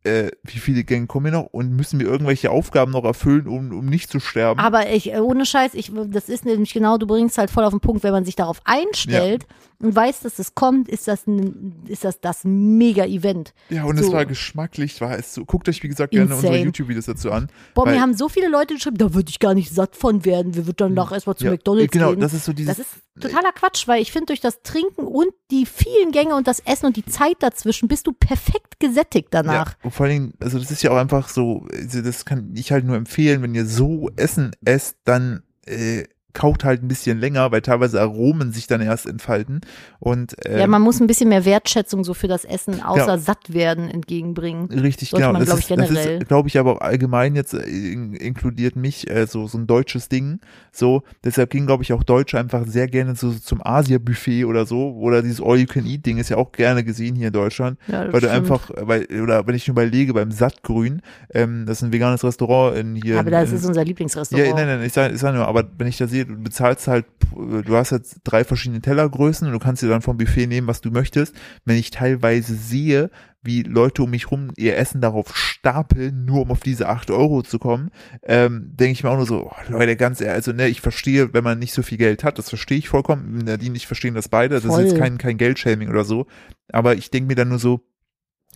äh, wie viele Gänge kommen wir noch und müssen wir irgendwelche Aufgaben noch erfüllen, um, um nicht zu sterben. Aber ich, äh, ohne Scheiß, ich, das ist nämlich genau, du bringst halt voll auf den Punkt, wenn man sich darauf einstellt und weiß, dass es kommt, ist das ein, ist das das Mega-Event. ja, und es so. war geschmacklich, war es so, guckt euch, wie gesagt, gerne Insane. unsere YouTube-Videos dazu an. Boah, mir haben so viele Leute geschrieben, da würde ich gar nicht satt von werden, wir würden dann nachher erstmal zu ja, McDonalds genau, gehen. das ist so dieses, Das ist totaler Quatsch, weil ich finde, durch das Trinken und die vielen Gänge und das Essen und die Zeit dazwischen bist du perfekt gesättigt danach. Ja, vor allen Dingen, also das ist ja auch einfach so, also das kann ich halt nur empfehlen, wenn ihr so Essen esst, dann äh, kaut halt ein bisschen länger, weil teilweise Aromen sich dann erst entfalten. Und ähm, ja, man muss ein bisschen mehr Wertschätzung so für das Essen außer ja. satt werden entgegenbringen. Richtig, Sollte genau. Man, das, ich, generell. das ist, glaube ich, aber auch allgemein jetzt äh, in, inkludiert mich äh, so so ein deutsches Ding. So, deshalb gehen, glaube ich, auch Deutsche einfach sehr gerne so, so zum Asia-Buffet oder so. Oder dieses All-You-Can-Eat-Ding ist ja auch gerne gesehen hier in Deutschland. Ja, das weil du stimmt. einfach, weil, oder wenn ich nur überlege, beim Sattgrün, ähm, das ist ein veganes Restaurant in hier. Aber das in, ist unser Lieblingsrestaurant. ja, nein, nein, ich sage ich sag nur, aber wenn ich da sehe, du bezahlst halt, du hast jetzt drei verschiedene Tellergrößen und du kannst dir dann vom Buffet nehmen, was du möchtest. Wenn ich teilweise sehe, wie Leute um mich rum ihr Essen darauf stapeln, nur um auf diese acht Euro zu kommen, ähm, denke ich mir auch nur so, oh, Leute, ganz ehrlich, also ne, ich verstehe, wenn man nicht so viel Geld hat, das verstehe ich vollkommen, Nadine, ich verstehen das beide, das Voll. ist jetzt kein, kein Geldshaming oder so, aber ich denke mir dann nur so,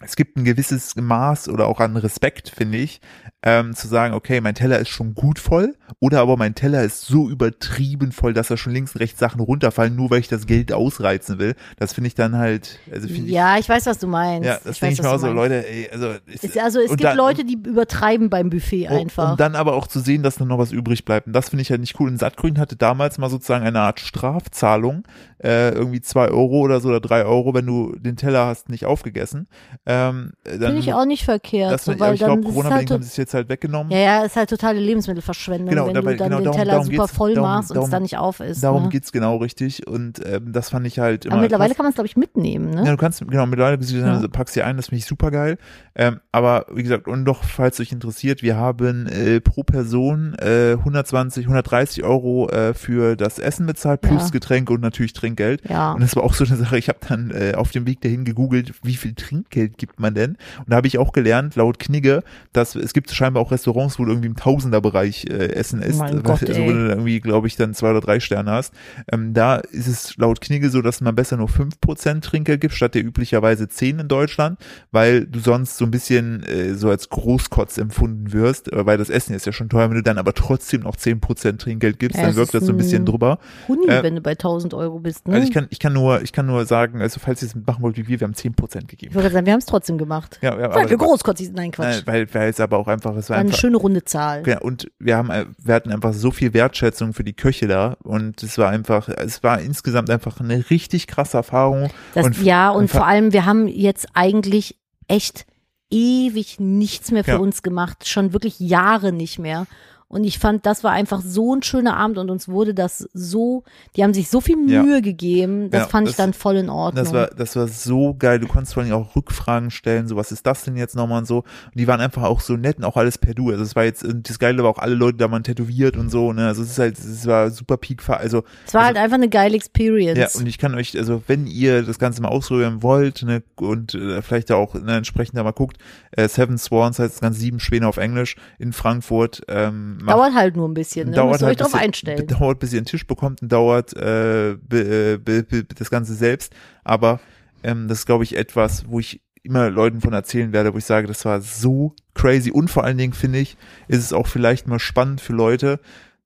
es gibt ein gewisses Maß oder auch an Respekt, finde ich, ähm, zu sagen, okay, mein Teller ist schon gut voll oder aber mein Teller ist so übertrieben voll, dass da schon links und rechts Sachen runterfallen, nur weil ich das Geld ausreizen will. Das finde ich dann halt, also finde ja, ich weiß, was du meinst. ich, ja, das ich weiß, ich mir was auch du so, meinst. Leute, ey, also, ich, Es, also es gibt dann- Leute, die übertreiben beim Buffet und- einfach. Und dann aber auch zu sehen, dass dann noch was übrig bleibt. Und das finde ich halt nicht cool. Und Sattgrün hatte damals mal sozusagen eine Art Strafzahlung, äh, irgendwie zwei Euro oder so oder drei Euro, wenn du den Teller hast nicht aufgegessen. Ähm, dann, Finde ich auch nicht verkehrt, das, so, weil ich dann glaube, es Corona-bedingt haben halt, sie es jetzt halt weggenommen. ja, ja, ist halt totale Lebensmittelverschwendung, Genau, wenn dabei- du dann genau, den darum- Teller darum super voll darum- machst und es dann nicht auf ist. Darum ne? geht's genau richtig. Und ähm, das fand ich halt immer. Aber mittlerweile krass. kann man es, glaube ich, mitnehmen, ne? Ja, du kannst, genau, mittlerweile bist du Ja. packst sie ein, das finde ich super geil. Ähm, aber wie gesagt, und doch, falls euch interessiert, wir haben äh, pro Person äh, 120, 130 Euro äh, für das Essen bezahlt, plus Ja. Getränke und natürlich Trinkgeld. Ja. Und das war auch so eine Sache, ich habe dann äh, auf dem Weg dahin gegoogelt, wie viel Trinkgeld gibt man denn? Und da habe ich auch gelernt, laut Knigge, dass es gibt scheinbar auch Restaurants, wo du irgendwie im Tausenderbereich äh, Essen isst. Mein also, Gott, also, wo du irgendwie, glaube ich, dann zwei oder drei Sterne hast. Ähm, da ist es laut Knigge so, dass man besser nur 5% Trinkgeld gibt, statt der üblicherweise 10 in Deutschland, weil du sonst so ein bisschen äh, so als Großkotz empfunden wirst, äh, weil das Essen ist ja schon teuer, wenn du dann aber trotzdem noch 10% Trinkgeld gibst, Ja, dann wirkt das so ein bisschen drüber. Huni, äh, wenn du bei 1000 Euro bist, ne? Also ich kann, ich kann nur, ich kann nur sagen, also falls ihr es machen wollt wie wir, wir haben 10% ich gegeben. wollte gerade sagen, wir haben es trotzdem gemacht. Ja, ja, Weil wir großkotzig sind. Nein, Quatsch. nein, weil, weil es aber auch einfach, es war War eine einfach, schöne runde Zahl. ja, und wir haben, äh, wir hatten einfach so viel Wertschätzung für die Köche da und es war einfach, es war insgesamt einfach eine richtig krasse Erfahrung. Das, und- ja, und und vor allem, wir haben jetzt eigentlich echt ewig nichts mehr für Ja. uns gemacht. Schon wirklich Jahre nicht mehr. Und ich fand, das war einfach so ein schöner Abend und uns wurde das so, die haben sich so viel Ja. Mühe gegeben, das Ja, fand ich das- dann voll in Ordnung. Das war, das war so geil. Du konntest vor allem auch Rückfragen stellen, so was ist das denn jetzt nochmal und so. Und die waren einfach auch so nett und auch alles per Du. Also es war jetzt, und das Geile war auch alle Leute da waren tätowiert und so, ne. Also es ist halt, es war super peak, also es war also- halt einfach eine geile Experience. Ja, und ich kann euch, also wenn ihr das Ganze mal ausprobieren wollt, ne, und äh, vielleicht auch ne, entsprechend da mal guckt, äh, Seven Swans heißt das Ganze sieben Schwäne auf Englisch in Frankfurt. Ähm, macht- Dauert halt nur ein bisschen, ne? dauert Müsst ihr euch halt drauf bis ihr- einstellen. Dauert, bis ihr einen Tisch bekommt und dauert äh, be, be, be, das Ganze selbst. Aber ähm, das ist, glaube ich, etwas, wo ich immer Leuten von erzählen werde, wo ich sage, das war so crazy. Und vor allen Dingen finde ich, ist es auch vielleicht mal spannend für Leute,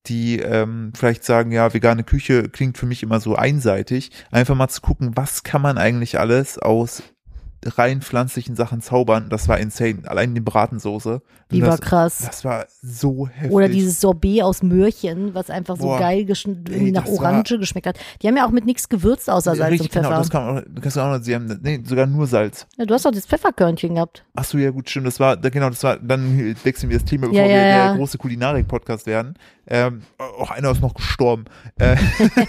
die ähm, vielleicht sagen, ja, vegane Küche klingt für mich immer so einseitig. Einfach mal zu gucken, was kann man eigentlich alles aus rein pflanzlichen Sachen zaubern. Das war insane. Allein die Bratensoße. Die das, war krass. Das war so heftig. Oder dieses Sorbet aus Möhrchen, was einfach so Boah. geil Ey, nach das war- Orange geschmeckt hat. Die haben ja auch mit nichts gewürzt außer Salz Richtig, und Pfeffer. genau, das kann man auch, das kannst du auch noch, sie haben, nee, sogar nur Salz. ja, du hast doch das Pfefferkörnchen gehabt. Ach so, ja gut, stimmt, das war, genau, das war, dann wechseln wir das Thema, bevor Ja, wir ja, der ja. große Kulinarik-Podcast werden. Ähm, auch einer ist noch gestorben. Äh,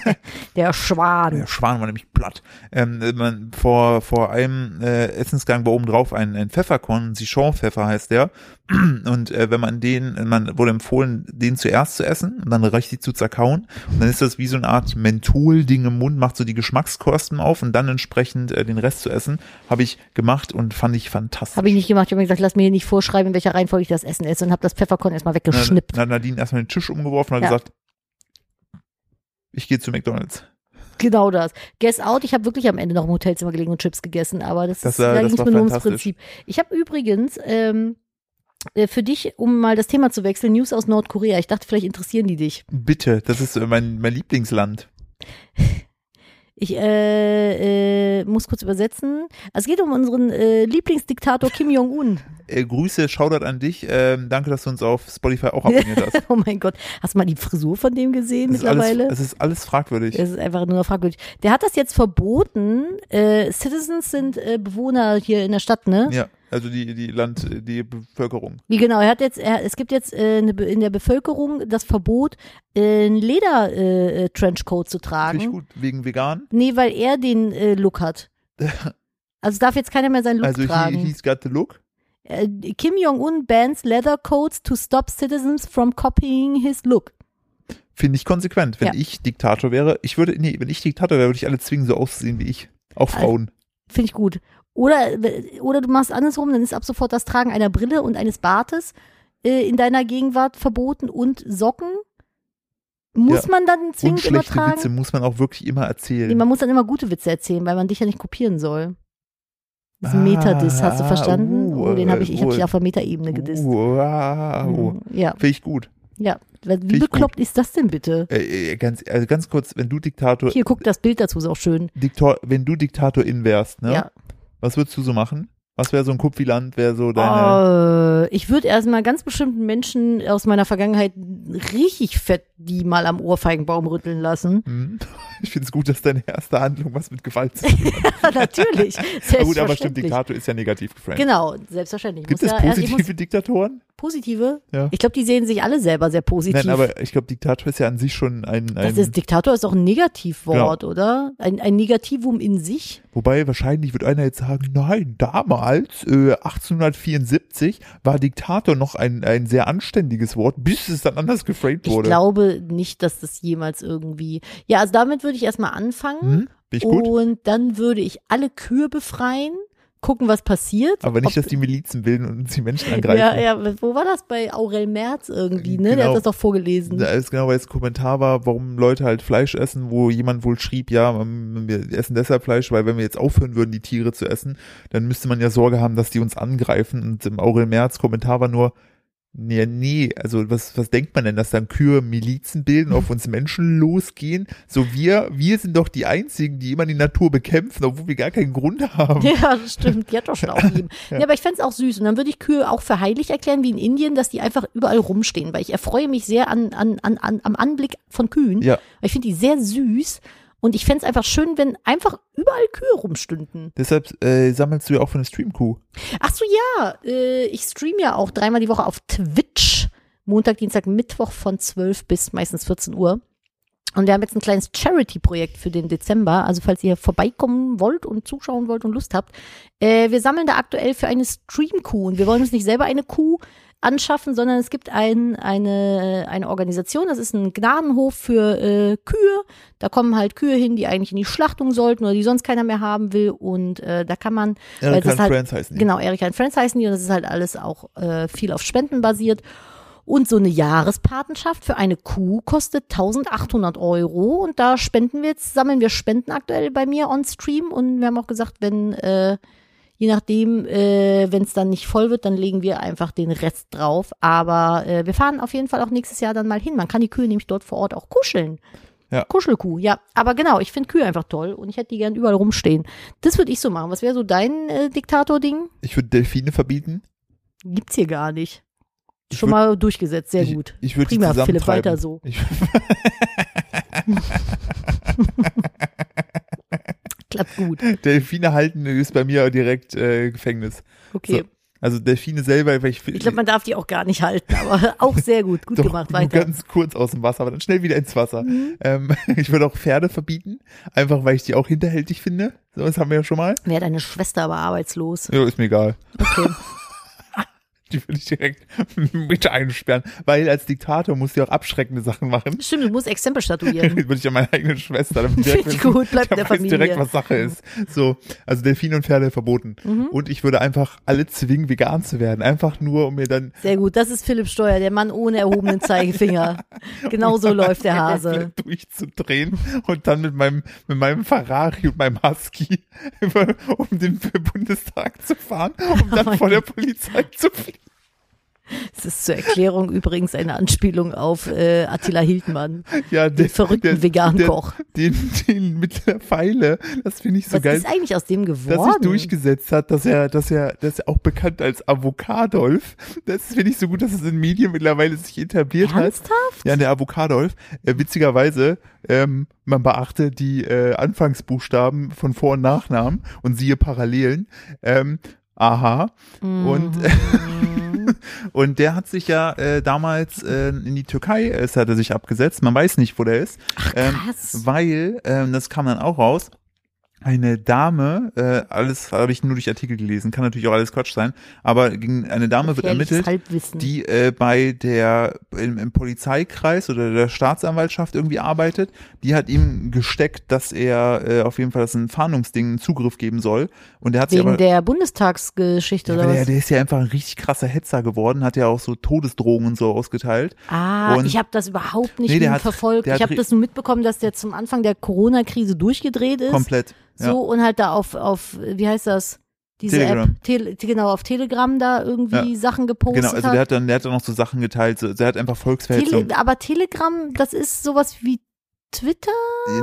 Der Schwan. der Schwan war nämlich platt. Ähm, man, vor, vor einem äh, Essensgang war oben drauf ein, ein Pfefferkorn, Sichon-Pfeffer heißt der. Und äh, wenn man den, man wurde empfohlen, den zuerst zu essen und dann richtig zu zerkauen. Und dann ist das wie so eine Art Menthol-Ding im Mund, macht so die Geschmackskosten auf und dann entsprechend äh, den Rest zu essen. Habe ich gemacht und fand ich fantastisch. Habe ich nicht gemacht. Ich habe mir gesagt, lass mir hier nicht vorschreiben, in welcher Reihenfolge ich das Essen esse und habe das Pfefferkorn erstmal weggeschnippt. Dann hat Nadine erstmal den Tisch umgeworfen und hat Ja. gesagt, ich gehe zu McDonalds. Genau das. Guess out. Ich habe wirklich am Ende noch im Hotelzimmer gelegen und Chips gegessen, aber das, Das ist, war- da das ging es mir nur ums. Prinzip. Ich habe übrigens ähm, äh, für dich, um mal das Thema zu wechseln, News aus Nordkorea. Ich dachte, vielleicht interessieren die dich. Bitte, das ist mein, mein Lieblingsland. Ich äh, äh, muss kurz übersetzen. Es geht um unseren äh, Lieblingsdiktator Kim Jong-un. Äh, Grüße, Shoutout an dich. Ähm, danke, dass du uns auf Spotify auch abonniert hast. oh mein Gott. Hast du mal die Frisur von dem gesehen Es ist, alles, mittlerweile? es ist alles fragwürdig. Es ist einfach nur fragwürdig. Der hat das jetzt verboten. Äh, Citizens sind äh, Bewohner hier in der Stadt, ne? Ja, also die, die Land, die Bevölkerung. Wie genau, er hat jetzt, er, es gibt jetzt äh, in der Bevölkerung das Verbot, äh, einen Leder äh, äh, Trenchcoat zu tragen. Finde ich gut. Wegen vegan. Nee, weil er den äh, Look hat. Also darf jetzt keiner mehr seinen Look Also he, tragen. he's got the look. Äh, Kim Jong-un bans leather coats to stop citizens from copying his look. Finde ich konsequent. Wenn Ja. ich Diktator wäre, ich würde, nee, wenn ich Diktator wäre, würde ich alle zwingen, so auszusehen wie ich. Auch Also- Frauen. Finde ich gut. Oder, oder du machst andersrum, dann ist ab sofort das Tragen einer Brille und eines Bartes äh, in deiner Gegenwart verboten und Socken. Muss Ja. man dann Und zwingend immer schlechte tragen? Witze muss man auch wirklich immer erzählen. Nee, man muss dann immer gute Witze erzählen, weil man dich ja nicht kopieren soll. Das Ah, Metadiss, hast du verstanden? Oh, den habe ich, ich habe dich auf der Metaebene gedisst. Wow. Mhm, Ja, Finde ich gut. ja. Wie gut. bekloppt ist das denn bitte? Äh, äh, ganz, also ganz kurz, wenn du Diktator, Hier, guck, das Bild dazu ist auch schön. Diktor, wenn du Diktatorin wärst, ne? Ja. Was würdest du so machen? Was wäre so ein Kupfiland, wäre so deine. Äh, ich würde erstmal ganz bestimmten Menschen aus meiner Vergangenheit richtig fett die mal am Ohrfeigenbaum rütteln lassen. Hm? Ich finde es gut, dass deine erste Handlung was mit Gewalt zu tun hat. Natürlich. Aber gut, aber stimmt. Diktator ist ja negativ geframed. Genau, selbstverständlich. Ich Gibt es ja positive Diktatoren? Positive? Ja. Ich glaube, die sehen sich alle selber sehr positiv. Nein, aber ich glaube, Diktator ist ja an sich schon ein, ein das ist, Diktator ist auch ein Negativwort, oder? Ein, ein Negativum in sich. wobei wahrscheinlich wird einer jetzt sagen, nein, damals, äh, 1874, war Diktator noch ein, ein sehr anständiges Wort, bis es dann anders geframed Ich wurde. glaube nicht, dass das jemals irgendwie. Ja, also damit würde ich erstmal anfangen. hm? Bin ich gut? Und dann würde ich alle Kühe befreien, gucken, was passiert. Aber nicht, Ob- dass die Milizen bilden und uns die Menschen angreifen. Ja, ja, wo war das bei Aurel Merz irgendwie, ne? Der Genau. hat das doch vorgelesen. Da ist genau, weil es ein Kommentar war, warum Leute halt Fleisch essen, wo jemand wohl schrieb, ja, ähm, wir essen deshalb Fleisch, weil wenn wir jetzt aufhören würden, die Tiere zu essen, dann müsste man ja Sorge haben, dass die uns angreifen. Und im Aurel Merz Kommentar war nur, nee, nee, also was, was denkt man denn, dass dann Kühe Milizen bilden, auf uns Menschen losgehen? So wir, wir sind doch die Einzigen, die immer die Natur bekämpfen, obwohl wir gar keinen Grund haben. Ja, das stimmt. Die hat doch schon aufgegeben. ja. aber ich fänd's auch süß. Und dann würde ich Kühe auch für heilig erklären, wie in Indien, dass die einfach überall rumstehen. Weil ich erfreue mich sehr an, an, an, an, am Anblick von Kühen. Ja. Weil ich finde die sehr süß. Und ich fänd's einfach schön, wenn einfach überall Kühe rumstünden. Deshalb äh, sammelst du ja auch für eine Stream-Kuh. Ach so, ja. Äh, ich stream ja auch dreimal die Woche auf Twitch. Montag, Dienstag, Mittwoch von 12 bis meistens 14 Uhr. Und wir haben jetzt ein kleines Charity-Projekt für den Dezember. Also falls ihr vorbeikommen wollt und zuschauen wollt und Lust habt. Äh, wir sammeln da aktuell für eine Stream-Kuh. Und wir wollen uns nicht selber eine Kuh anschaffen, sondern es gibt ein, eine, eine Organisation, das ist ein Gnadenhof für äh, Kühe. Da kommen halt Kühe hin, die eigentlich in die Schlachtung sollten oder die sonst keiner mehr haben will. Und äh, da kann man Eric das halt- Friends heißen die. Genau, Erika and Friends heißen die und das ist halt alles auch äh, viel auf Spenden basiert. Und so eine Jahrespatenschaft für eine Kuh kostet 1800 Euro und da spenden wir jetzt, sammeln wir Spenden aktuell bei mir on Stream und wir haben auch gesagt, wenn, äh, je nachdem, äh, wenn es dann nicht voll wird, dann legen wir einfach den Rest drauf. Aber äh, wir fahren auf jeden Fall auch nächstes Jahr dann mal hin. Man kann die Kühe nämlich dort vor Ort auch kuscheln. Ja. Kuschelkuh, ja. Aber genau, ich finde Kühe einfach toll und ich hätte die gern überall rumstehen. Das würde ich so machen. Was wäre so dein äh, Diktator-Ding? Ich würde Delfine verbieten. Gibt's hier gar nicht. Ich Schon würd- mal durchgesetzt, sehr ich, gut. Ich würde Prima, Philipp, weiter so. Ich, Klappt gut. Delfine halten ist bei mir direkt äh, Gefängnis. Okay. So. Also Delfine selber, weil ich, Ich glaube, man darf die auch gar nicht halten, aber auch sehr gut. Gut doch gemacht, weiter. Mhm. ganz kurz aus dem Wasser, aber dann schnell wieder ins Wasser. Ähm, ich würde auch Pferde verbieten, einfach weil ich die auch hinterhältig finde. So, das haben wir ja schon mal. Wäre deine Schwester aber arbeitslos. Ja, ist mir egal. Okay. Die würde ich direkt mit einsperren, weil als Diktator musst du ja auch abschreckende Sachen machen. Stimmt, du musst Exempel statuieren. würde ich ja meine eigene Schwester damit direkt ich gut, bleibt der weiß Familie. direkt, was Sache ist. So, also Delfine und Pferde verboten. Mhm. Und ich würde einfach alle zwingen, vegan zu werden. Einfach nur, um mir dann Sehr gut, das ist Philipp Steuer, der Mann ohne erhobenen Zeigefinger. Genau so läuft der Hase. durchzudrehen und dann mit meinem, mit meinem Ferrari und meinem Husky über, um den Bundestag zu fahren, um dann Oh vor der Polizei zu fliehen. Das ist zur Erklärung übrigens eine Anspielung auf äh, Attila Hildmann, Ja, den verrückten veganen der- Koch. Den, den mit der Pfeile, das finde ich so Was geil. ist eigentlich aus dem dass sich geworden? durchgesetzt hat, dass er, dass er, dass er auch bekannt als Avocadolf. Das finde ich so gut, dass es in Medien mittlerweile sich etabliert hat. Ernsthaft? Ja, der Avocadolf. Äh, witzigerweise, ähm, man beachte die äh, Anfangsbuchstaben von Vor- und Nachnamen und siehe Parallelen. Ähm, aha. Und, Mhm. und der hat sich ja äh, damals äh, in die Türkei, es hat er sich abgesetzt. Man weiß nicht, wo der ist. ähm, krass. weil, ähm, das kam dann auch raus, eine Dame, äh, alles habe ich nur durch Artikel gelesen, kann natürlich auch alles Quatsch sein, aber gegen eine Dame wird ermittelt, die äh, bei der im, im Polizeikreis oder der Staatsanwaltschaft irgendwie arbeitet, die hat ihm gesteckt, dass er äh, auf jeden Fall das ein Fahndungsding einen Zugriff geben soll und der hat sich Wegen aber der Bundestagsgeschichte ja, oder weil der, was? der ist ja einfach ein richtig krasser Hetzer geworden, hat ja auch so Todesdrohungen so ausgeteilt. Ah, Und- ich habe das überhaupt nicht Nee, hat- verfolgt. Ich habe das nur mitbekommen, dass der zum Anfang der Corona-Krise durchgedreht ist. Komplett. Ja. So und halt da auf, auf wie heißt das? Diese Telegram. App, Tele, genau, auf Telegram da irgendwie Sachen gepostet Genau, also der hat dann, der hat dann noch so Sachen geteilt, so, der hat einfach Volksverhetzung. Tele, aber Telegram, das ist sowas wie Twitter?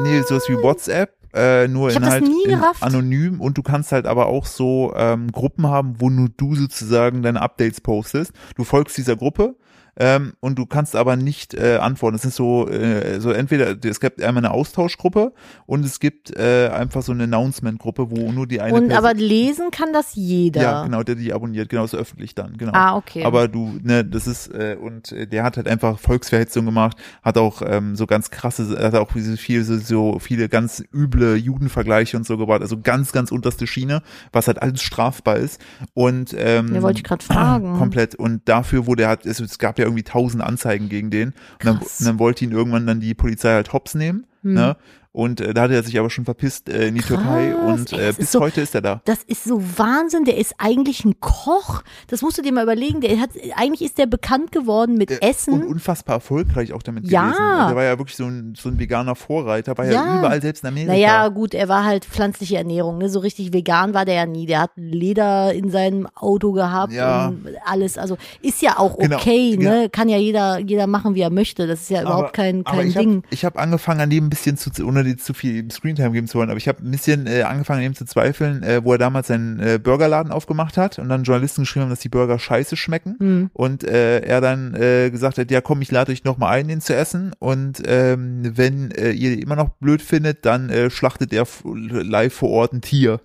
Nee, sowas wie WhatsApp, äh, nur Ich in halt nie in anonym und du kannst halt aber auch so ähm, Gruppen haben, wo nur du sozusagen deine Updates postest. Du folgst dieser Gruppe ähm, und du kannst aber nicht äh, antworten. Es ist so, äh, so entweder es gibt einmal eine Austauschgruppe und es gibt äh, einfach so eine Announcement-Gruppe, wo nur die eine Und Person, aber lesen kann das jeder. ja genau, der die abonniert, genau, ist öffentlich dann, genau. Ah, okay. Aber du, ne, das ist, äh, und äh, der hat halt einfach Volksverhetzung gemacht, hat auch ähm, so ganz krasse, hat auch diese viel, so, so viele ganz üble Judenvergleiche und so gebracht, also ganz, ganz unterste Schiene, was halt alles strafbar ist. Und ähm, Ja, wollte ich grad fragen. Komplett. Und dafür wurde halt, es, es gab ja irgendwie tausend Anzeigen gegen den. Und dann, und dann wollte ihn irgendwann dann die Polizei halt hops nehmen. Hm. Ne? Und äh, da hat er sich aber schon verpisst äh, in die Türkei Krass, und ey, äh, bis so- heute ist er da. Das ist so Wahnsinn. Der ist eigentlich ein Koch. Das musst du dir mal überlegen. Der hat, eigentlich ist der bekannt geworden mit Der- Essen. Und unfassbar erfolgreich auch damit Ja. gewesen. Also Der war ja wirklich so ein, so ein veganer Vorreiter, war ja, Ja. überall, selbst in Amerika. Naja, gut, er war halt pflanzliche Ernährung, ne? So richtig vegan war der ja nie. Der hat Leder in seinem Auto gehabt Ja. und alles. Also ist ja auch Genau, okay, genau. ne? Kann ja jeder, jeder machen, wie er möchte. Das ist ja überhaupt kein, aber kein ich Ding. Hab, ich habe angefangen, an dem ein bisschen zu, ohne dir zu viel Screentime geben zu wollen, aber ich habe ein bisschen äh, angefangen, an dem zu zweifeln, äh, wo er damals seinen äh, Burgerladen aufgemacht hat und dann Journalisten geschrieben haben, dass die Burger scheiße schmecken. Hm. Und äh, er dann äh, gesagt hat, ja komm, ich lade euch nochmal ein, den zu essen. Und ähm, wenn äh, ihr immer noch blöd findet, dann äh, schlachtet er live vor Ort ein Tier.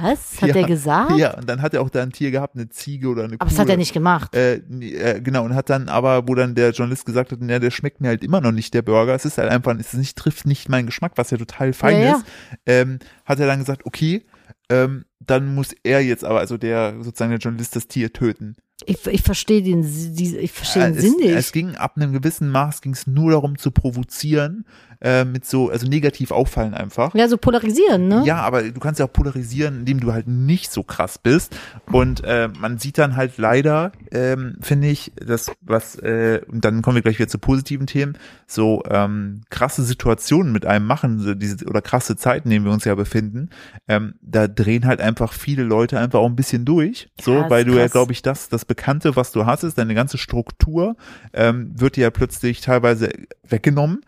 Was? Hat Ja. er gesagt? Ja, und dann hat er auch da ein Tier gehabt, eine Ziege oder eine Aber Kuh. das hat er nicht gemacht. Äh, äh, genau, und hat dann aber, wo dann der Journalist gesagt hat, ja, der schmeckt mir halt immer noch nicht, der Burger. Es ist halt einfach, es ist nicht, trifft nicht meinen Geschmack, was ja total fein Ja, ja. ist. Ähm, hat er dann gesagt, okay, ähm, dann muss er jetzt aber, also der, sozusagen der Journalist, das Tier töten. Ich, ich verstehe den, ich verstehe den Äh, Sinn es, nicht. es ging ab einem gewissen Maß ging es nur darum zu provozieren, äh, mit so, also negativ auffallen einfach. ja, so polarisieren, ne? Ja, aber du kannst ja auch polarisieren, indem du halt nicht so krass bist. Und äh, man sieht dann halt leider, ähm, finde ich, das, was, äh, und dann kommen wir gleich wieder zu positiven Themen, so ähm, krasse Situationen mit einem machen, so diese, oder krasse Zeiten, in denen wir uns ja befinden, ähm, da drehen halt einfach viele Leute einfach auch ein bisschen durch. So, Krass, weil du ja, krass. glaube ich, das, das Bekannte, was du hast, ist, deine ganze Struktur ähm, wird dir ja plötzlich teilweise weggenommen.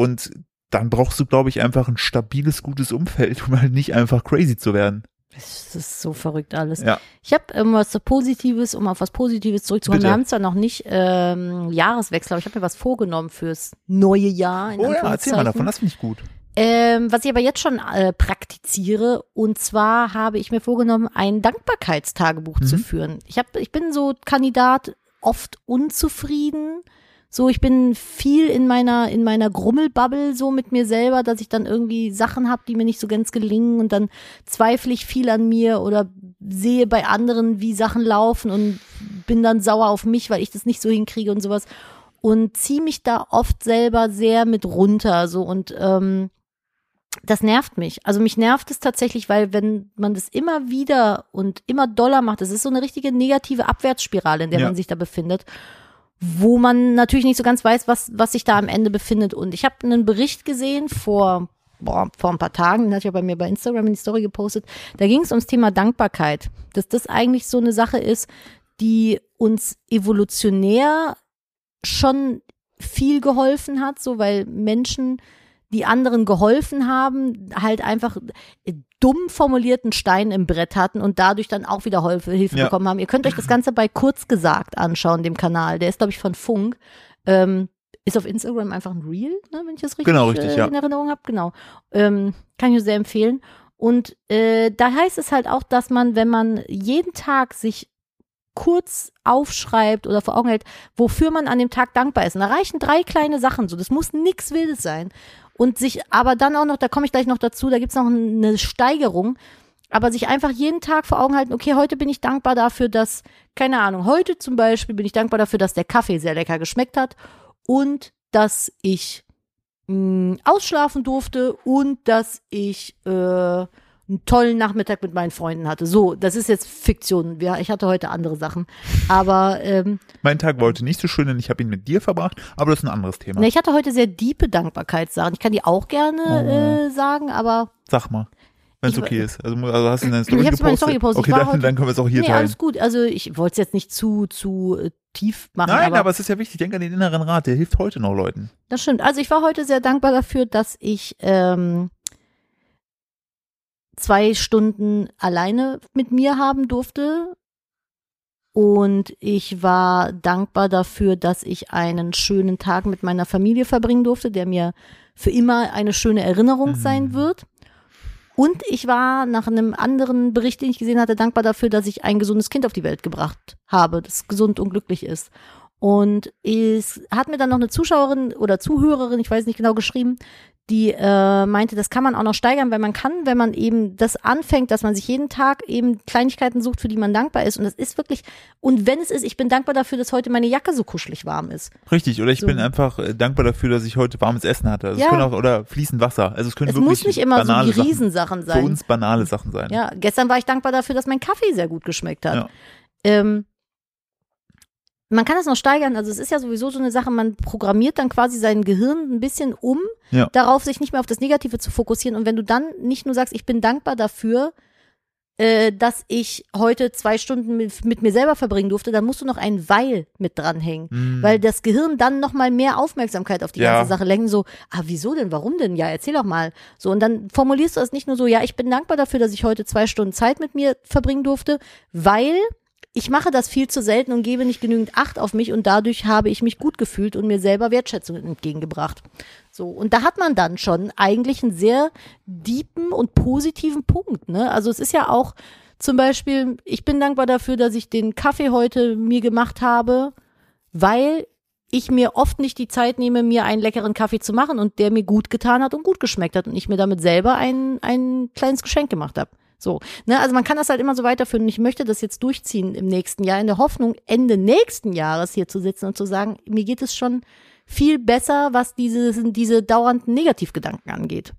Und dann brauchst du, glaube ich, einfach ein stabiles, gutes Umfeld, um halt nicht einfach crazy zu werden. Das ist so verrückt alles. Ja. Ich habe was so Positives, um auf was Positives zurückzukommen. Wir haben zwar noch nicht ähm, Jahreswechsel, aber ich habe mir was vorgenommen fürs neue Jahr. In Oh ja, erzähl mal davon, das finde ich gut. Ähm, was ich aber jetzt schon äh, praktiziere, und zwar habe ich mir vorgenommen, ein Dankbarkeitstagebuch zu Mhm. führen. Ich, hab, ich bin so Kandidat oft unzufrieden. So, ich bin viel in meiner, in meiner Grummelbubble so mit mir selber, dass ich dann irgendwie Sachen habe, die mir nicht so ganz gelingen und dann zweifle ich viel an mir oder sehe bei anderen, wie Sachen laufen und bin dann sauer auf mich, weil ich das nicht so hinkriege und sowas und ziehe mich da oft selber sehr mit runter so und ähm, das nervt mich. Also mich nervt es tatsächlich, weil wenn man das immer wieder und immer doller macht, das ist so eine richtige negative Abwärtsspirale, in der Ja. man sich da befindet, wo man natürlich nicht so ganz weiß, was, was sich da am Ende befindet. Und ich habe einen Bericht gesehen vor, boah, vor ein paar Tagen, den hatte ich ja bei mir bei Instagram in die Story gepostet, da ging es ums Thema Dankbarkeit, dass das eigentlich so eine Sache ist, die uns evolutionär schon viel geholfen hat, so weil Menschen, die anderen geholfen haben, halt einfach dumm formulierten Stein im Brett hatten und dadurch dann auch wieder Hilfe, Hilfe Ja. bekommen haben. Ihr könnt euch das Ganze bei Kurz gesagt anschauen, dem Kanal. Der ist, glaube ich, von Funk. Ähm, ist auf Instagram einfach ein Reel, ne, wenn ich das richtig, Genau, richtig, äh, ja. in Erinnerung habe. Genau. Ähm, kann ich nur sehr empfehlen. Und äh, da heißt es halt auch, dass man, wenn man jeden Tag sich kurz aufschreibt oder vor Augen hält, wofür man an dem Tag dankbar ist. Und da reichen drei kleine Sachen so. Das muss nichts Wildes sein. Und sich aber dann auch noch, da komme ich gleich noch dazu, da gibt's noch eine Steigerung, aber sich einfach jeden Tag vor Augen halten, okay, heute bin ich dankbar dafür, dass, keine Ahnung, heute zum Beispiel bin ich dankbar dafür, dass der Kaffee sehr lecker geschmeckt hat und dass ich mh, ausschlafen durfte und dass ich äh, einen tollen Nachmittag mit meinen Freunden hatte. So, das ist jetzt Fiktion. Ja, ich hatte heute andere Sachen. Aber ähm, Mein Tag war heute nicht so schön, denn ich habe ihn mit dir verbracht, aber das ist ein anderes Thema. ne, ich hatte heute sehr diepe Dankbarkeitssachen. Ich kann die auch gerne Oh. äh, sagen, aber Sag mal, wenn es okay ist. Also, also hast du in deine Story Ich meine gepostet? Story gepostet. Okay, dann, heute- dann können wir es auch hier nee, teilen. alles gut. Also ich wollte es jetzt nicht zu, zu äh, tief machen. Nein, aber, aber, es ist ja wichtig. Denk an den inneren Rat, der hilft heute noch Leuten. Das stimmt. Also ich war heute sehr dankbar dafür, dass ich ähm, zwei Stunden alleine mit mir haben durfte. Und ich war dankbar dafür, dass ich einen schönen Tag mit meiner Familie verbringen durfte, der mir für immer eine schöne Erinnerung Mhm. sein wird. Und ich war nach einem anderen Bericht, den ich gesehen hatte, dankbar dafür, dass ich ein gesundes Kind auf die Welt gebracht habe, das gesund und glücklich ist. Und es hat mir dann noch eine Zuschauerin oder Zuhörerin, ich weiß nicht genau, geschrieben, die äh, meinte, das kann man auch noch steigern, weil man kann, wenn man eben das anfängt, dass man sich jeden Tag eben Kleinigkeiten sucht, für die man dankbar ist. Und das ist wirklich, und wenn es ist, ich bin dankbar dafür, dass heute meine Jacke so kuschelig warm ist. Richtig, oder ich So. bin einfach äh, dankbar dafür, dass ich heute warmes Essen hatte. Also Ja. es können auch, oder fließend Wasser. Also es können Es wirklich muss nicht immer so banale die Riesensachen Sachen, für sein. uns banale Sachen sein. Ja, gestern war ich dankbar dafür, dass mein Kaffee sehr gut geschmeckt hat. Ja. Ähm, man kann das noch steigern. Also es ist ja sowieso so eine Sache, man programmiert dann quasi sein Gehirn ein bisschen um, Ja. darauf sich nicht mehr auf das Negative zu fokussieren. Und wenn du dann nicht nur sagst, ich bin dankbar dafür, äh, dass ich heute zwei Stunden mit, mit mir selber verbringen durfte, dann musst du noch ein Weil mit dranhängen. Mm. Weil das Gehirn dann noch mal mehr Aufmerksamkeit auf die Ja. ganze Sache lenken, so, ah, wieso denn, warum denn? Ja, erzähl doch mal. So, und dann formulierst du es nicht nur so, ja, ich bin dankbar dafür, dass ich heute zwei Stunden Zeit mit mir verbringen durfte, weil ich mache das viel zu selten und gebe nicht genügend Acht auf mich und dadurch habe ich mich gut gefühlt und mir selber Wertschätzung entgegengebracht. So, und da hat man dann schon eigentlich einen sehr deepen und positiven Punkt, ne? Also es ist ja auch zum Beispiel, ich bin dankbar dafür, dass ich den Kaffee heute mir gemacht habe, weil ich mir oft nicht die Zeit nehme, mir einen leckeren Kaffee zu machen und der mir gut getan hat und gut geschmeckt hat und ich mir damit selber ein, ein kleines Geschenk gemacht habe. So, ne, also man kann das halt immer so weiterführen ich möchte das jetzt durchziehen im nächsten Jahr in der Hoffnung, Ende nächsten Jahres hier zu sitzen und zu sagen, mir geht es schon viel besser, was diese, diese dauernden Negativgedanken angeht.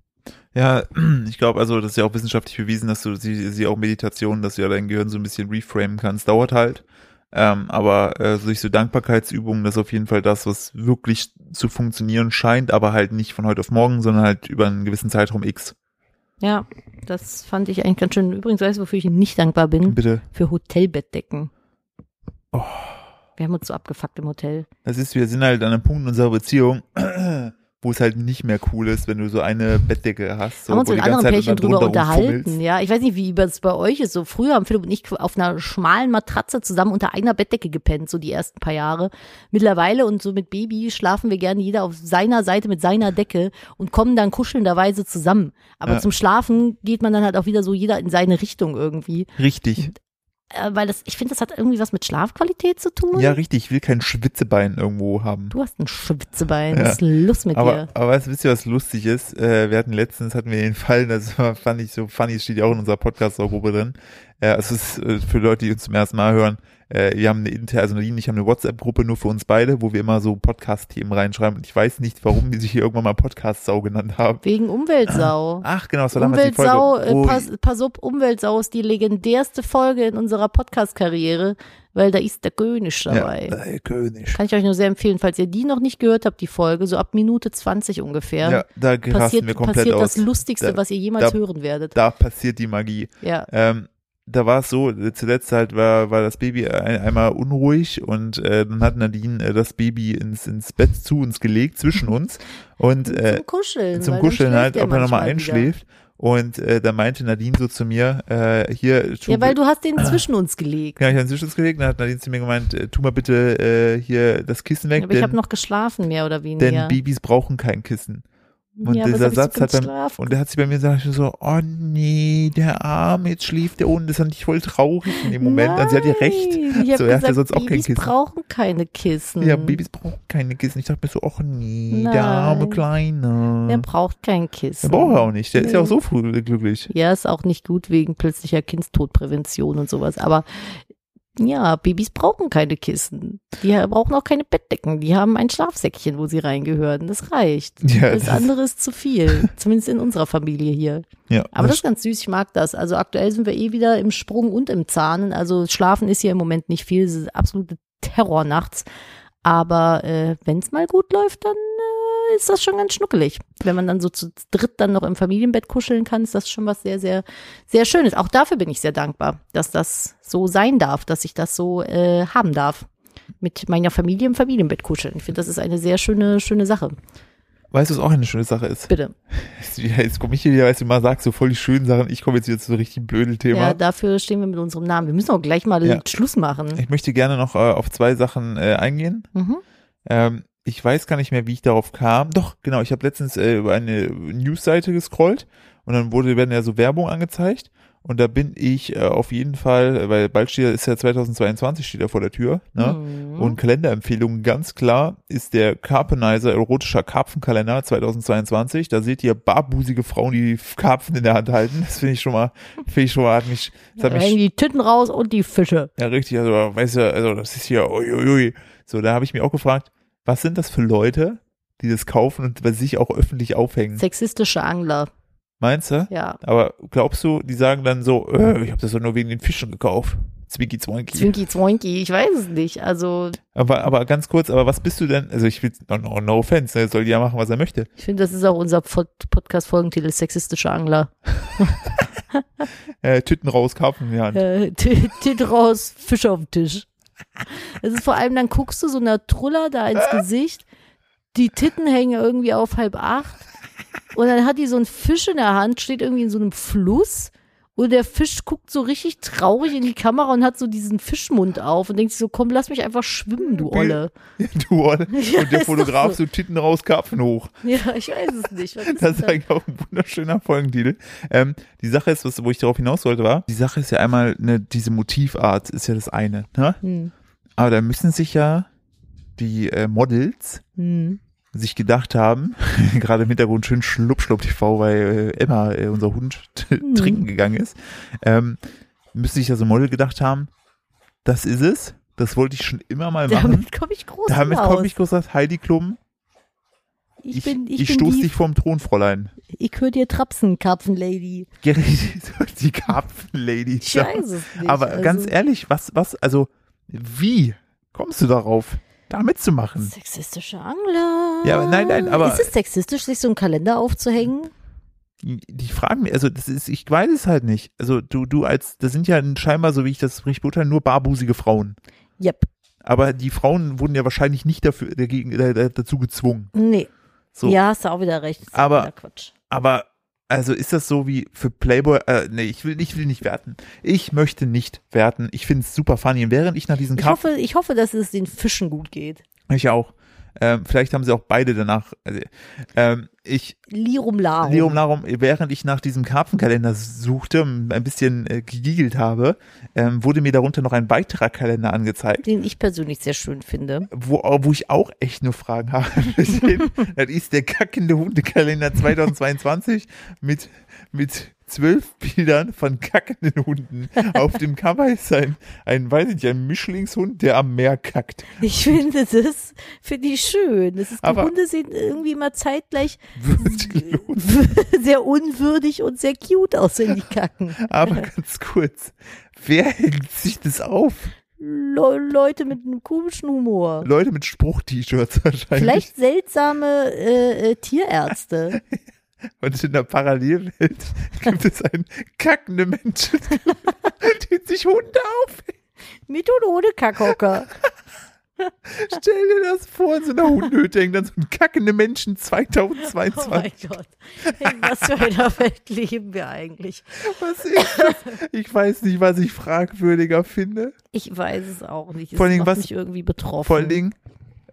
Ja, ich glaube, also das ist ja auch wissenschaftlich bewiesen, dass du sie, sie auch Meditation, dass du ja dein Gehirn so ein bisschen reframen kannst, dauert halt. Ähm, aber äh, durch so Dankbarkeitsübungen, das ist auf jeden Fall das, was wirklich zu funktionieren scheint, aber halt nicht von heute auf morgen, sondern halt über einen gewissen Zeitraum X. Ja, das fand ich eigentlich ganz schön. Übrigens, weißt du, wofür ich nicht dankbar bin? Bitte. Für Hotelbettdecken. Oh. Wir haben uns so abgefuckt im Hotel. Das ist, wir sind halt an einem Punkt in unserer Beziehung, wo es halt nicht mehr cool ist, wenn du so eine Bettdecke hast. So, haben uns mit anderen Zeit Pärchen drüber unterhalten. Ja, ich weiß nicht, wie es bei euch ist. So früher haben Philipp und ich auf einer schmalen Matratze zusammen unter einer Bettdecke gepennt, so die ersten paar Jahre. Mittlerweile und so mit Baby schlafen wir gerne jeder auf seiner Seite mit seiner Decke und kommen dann kuschelnderweise zusammen. Aber Ja. zum Schlafen geht man dann halt auch wieder so jeder in seine Richtung irgendwie. Richtig. Äh, weil das, ich finde, das hat irgendwie was mit Schlafqualität zu tun. Ja, richtig. Ich will kein Schwitzebein irgendwo haben. Du hast ein Schwitzebein. Ja. Was ist los mit Aber, dir? aber weißt, wisst ihr, was lustig ist? Äh, wir hatten letztens, hatten wir den Fall, das fand ich so funny, steht ja auch in unserer Podcast-Gruppe drin. Äh, es ist für Leute, die uns zum ersten Mal hören, äh, wir haben eine interne, also ich haben eine WhatsApp-Gruppe nur für uns beide, wo wir immer so Podcast-Themen reinschreiben. Und ich weiß nicht, warum die sich hier irgendwann mal Podcast-Sau genannt haben. Wegen Umweltsau. Ach, genau, das war damals die Umweltsau, Folge. äh, wo- pass, pass auf, Umweltsau ist die legendärste Folge in unserer Podcast-Karriere, weil da ist der König dabei. Ja, der König. Kann ich euch nur sehr empfehlen, falls ihr die noch nicht gehört habt, die Folge, so ab Minute 20 ungefähr, Ja, da passiert, wir komplett passiert aus. das Lustigste, Da- was ihr jemals da- hören werdet. Da passiert die Magie. Ja. Ähm, da war es so, zuletzt halt war, war das Baby ein, einmal unruhig und äh, dann hat Nadine äh, das Baby ins, ins Bett zu uns gelegt, zwischen uns und äh, zum Kuscheln. zum Kuscheln halt, ob er nochmal manchmal wieder. einschläft. Und äh, da meinte Nadine so zu mir, äh, hier, tu, Ja, weil du hast den zwischen uns gelegt. ja, ich habe zwischen uns gelegt, dann hat Nadine zu mir gemeint, äh, tu mal bitte äh, hier das Kissen weg, Aber ich habe denn, noch geschlafen, mehr oder weniger. denn Babys brauchen kein Kissen. Und ja, dieser Satz hat geschlafen? und der hat sich bei mir gesagt, so, oh nee, der Arm, jetzt schläft der unten, das fand ich voll traurig in dem Moment. Also sie hat ja recht. Nein, Ich So, er hat ja sonst auch kein Babys Kissen. brauchen keine Kissen. Ja, Babys brauchen keine Kissen. Ich dachte mir so, oh nee, der arme Nein. Kleine. Der braucht kein Der Kissen. braucht er auch nicht. Der ist ja Nee. auch so früh glücklich. Ja, ist auch nicht gut wegen plötzlicher Kindstodprävention und sowas. Aber ja, Babys brauchen keine Kissen. Die brauchen auch keine Bettdecken. Die haben ein Schlafsäckchen, wo sie reingehören. Das reicht. Ja, das das- andere ist zu viel. Zumindest in unserer Familie hier. Ja, Aber das ist ganz süß, ich mag das. Also aktuell sind wir eh wieder im Sprung und im Zahnen. Also schlafen ist hier im Moment nicht viel. Es ist absolute Terror nachts. Aber äh, wenn es mal gut läuft, dann äh, ist das schon ganz schnuckelig. Wenn man dann so zu dritt dann noch im Familienbett kuscheln kann, ist das schon was sehr, sehr, sehr Schönes. Auch dafür bin ich sehr dankbar, dass das so sein darf, dass ich das so äh, haben darf. Mit meiner Familie im Familienbett kuscheln. Ich finde, das ist eine sehr schöne, schöne Sache. weißt du, was auch eine schöne Sache ist? Bitte. Ja, Jetzt komme ich hier wieder, weißt du, mal sagst so voll die schönen Sachen. Ich komme jetzt wieder zu so richtig blöden Ja, Thema. dafür stehen wir mit unserem Namen. Wir müssen auch gleich mal Ja. Schluss machen. ich möchte gerne noch äh, auf zwei Sachen äh, eingehen. Mhm. Ähm, ich weiß gar nicht mehr, wie ich darauf kam. Doch, genau, ich habe letztens äh, über eine Newsseite gescrollt und dann wurde, werden ja so Werbung angezeigt. Und da bin ich äh, auf jeden Fall, weil bald steht, ist ja 2022 steht ja vor der Tür, ne? Mhm. Und Kalenderempfehlungen ganz klar ist der Carpenizer erotischer Karpfenkalender 2022. Da seht ihr barbusige Frauen, die Karpfen in der Hand halten. Das finde ich schon mal, finde ich schon mal, hat mich, das hat Da hängen mich, die Tüten raus und die Fische. ja richtig, also, weißt du, also das ist hier, uiuiui. So, da habe ich mich auch gefragt, was sind das für Leute, die das kaufen und bei sich auch öffentlich aufhängen? Sexistische Angler, Meinst du? ja. Aber glaubst du, die sagen dann so, äh, ich habe das doch nur wegen den Fischen gekauft. Zwinki Zwoinki. Zwinky Zwoinky, ich weiß es nicht. Also, Aber, aber ganz kurz, aber was bist du denn? Also ich will, no, no, no offense, ne, soll ja machen, was er möchte. ich finde, das ist auch unser Pod Podcast-Folgentitel, Sexistische Angler. Äh, Tüten raus, Karpfen in die Hand. Äh, T- Tüte raus, Fisch auf den Tisch. Das ist vor allem, dann guckst du so einer Truller da ins Gesicht, die Titten hängen irgendwie auf halb acht. Und dann hat die so einen Fisch in der Hand, steht irgendwie in so einem Fluss und der Fisch guckt so richtig traurig in die Kamera und hat so diesen Fischmund auf und denkt sich so, komm, lass mich einfach schwimmen, du Olle. Du, Olle. Ja, Und der Fotograf so. so Titten raus, Karpfen hoch. Ja, ich weiß es nicht. Das ist eigentlich auch ein wunderschöner Folgentitel. Ähm, die Sache ist, was, wo ich darauf hinaus wollte, war, die Sache ist ja einmal, ne, diese Motivart ist ja das eine, ne? Hm. Aber da müssen sich ja die äh, Models Hm. Sich gedacht haben, gerade im Hintergrund schön Schlupp Schlupp TV, weil äh, Emma, äh, unser Hund, Mhm. trinken gegangen ist, ähm, müsste sich ja so ein Model gedacht haben, das ist es, das wollte ich schon immer mal machen. Damit komme ich groß Damit komme ich groß raus, Heidi Klum, ich, ich, bin, ich, ich bin stoß die, dich vom Thron, Fräulein. ich höre dir Trapsen, Karpfenlady. Die Karpfen-Lady. Ich weiß es nicht. Aber also, ganz ehrlich, was, was, also, wie kommst du darauf, da mitzumachen? Sexistische Angler. Ja, aber nein, nein, aber- Ist es sexistisch, sich so einen Kalender aufzuhängen? Die fragen mich, also das ist, ich weiß es halt nicht. Also du, du als, das sind ja scheinbar, so wie ich das richtig beurteile, nur barbusige Frauen. Yep. Aber die Frauen wurden ja wahrscheinlich nicht dafür, dagegen, äh, dazu gezwungen. Nee. So. Ja, hast du auch wieder recht. Aber- wieder Quatsch. Aber, also ist das so wie für Playboy, äh, nee, ich will, ich will nicht werten. Ich möchte nicht werten. Ich finde es super funny. Und während ich nach diesen Ich Karpfen, hoffe, ich hoffe, dass es den Fischen gut geht. ich auch, ähm, vielleicht haben sie auch beide danach, also, ähm, ich, Lirum Larum. Leum Larum, während ich nach diesem Karpfenkalender suchte, ein bisschen äh, gegiegelt habe, ähm, wurde mir darunter noch ein weiterer Kalender angezeigt, Den ich persönlich sehr schön finde. wo, wo ich auch echt nur Fragen habe. das ist der kackende Hundekalender 2022 mit, mit zwölf Bildern von kackenden Hunden. Auf dem Cover ist ein, ein, weiß ich nicht, ein Mischlingshund, der am Meer kackt. Ich finde das, finde ich schön. Das ist, die Aber- Hunde sehen irgendwie mal zeitgleich sehr unwürdig und sehr cute aus, wenn die kacken. Aber ganz kurz, wer hängt sich das auf? Le Leute mit einem komischen Humor. Leute mit Spruch-T-Shirts wahrscheinlich. Vielleicht seltsame äh, äh, Tierärzte. Und in der Parallelwelt gibt es einen kackenden Menschen, den sich Hunde auf. Mit und ohne Kackhocker. Stell dir das vor, in so einer Hundehütte hängt dann so ein kackende Menschen Oh mein 2022. Gott. In was für einer Welt leben wir eigentlich? Was ist das? Ich weiß nicht, was ich fragwürdiger finde. Ich weiß es auch nicht. Es Vor macht was- mich irgendwie betroffen. Vor allen Dingen,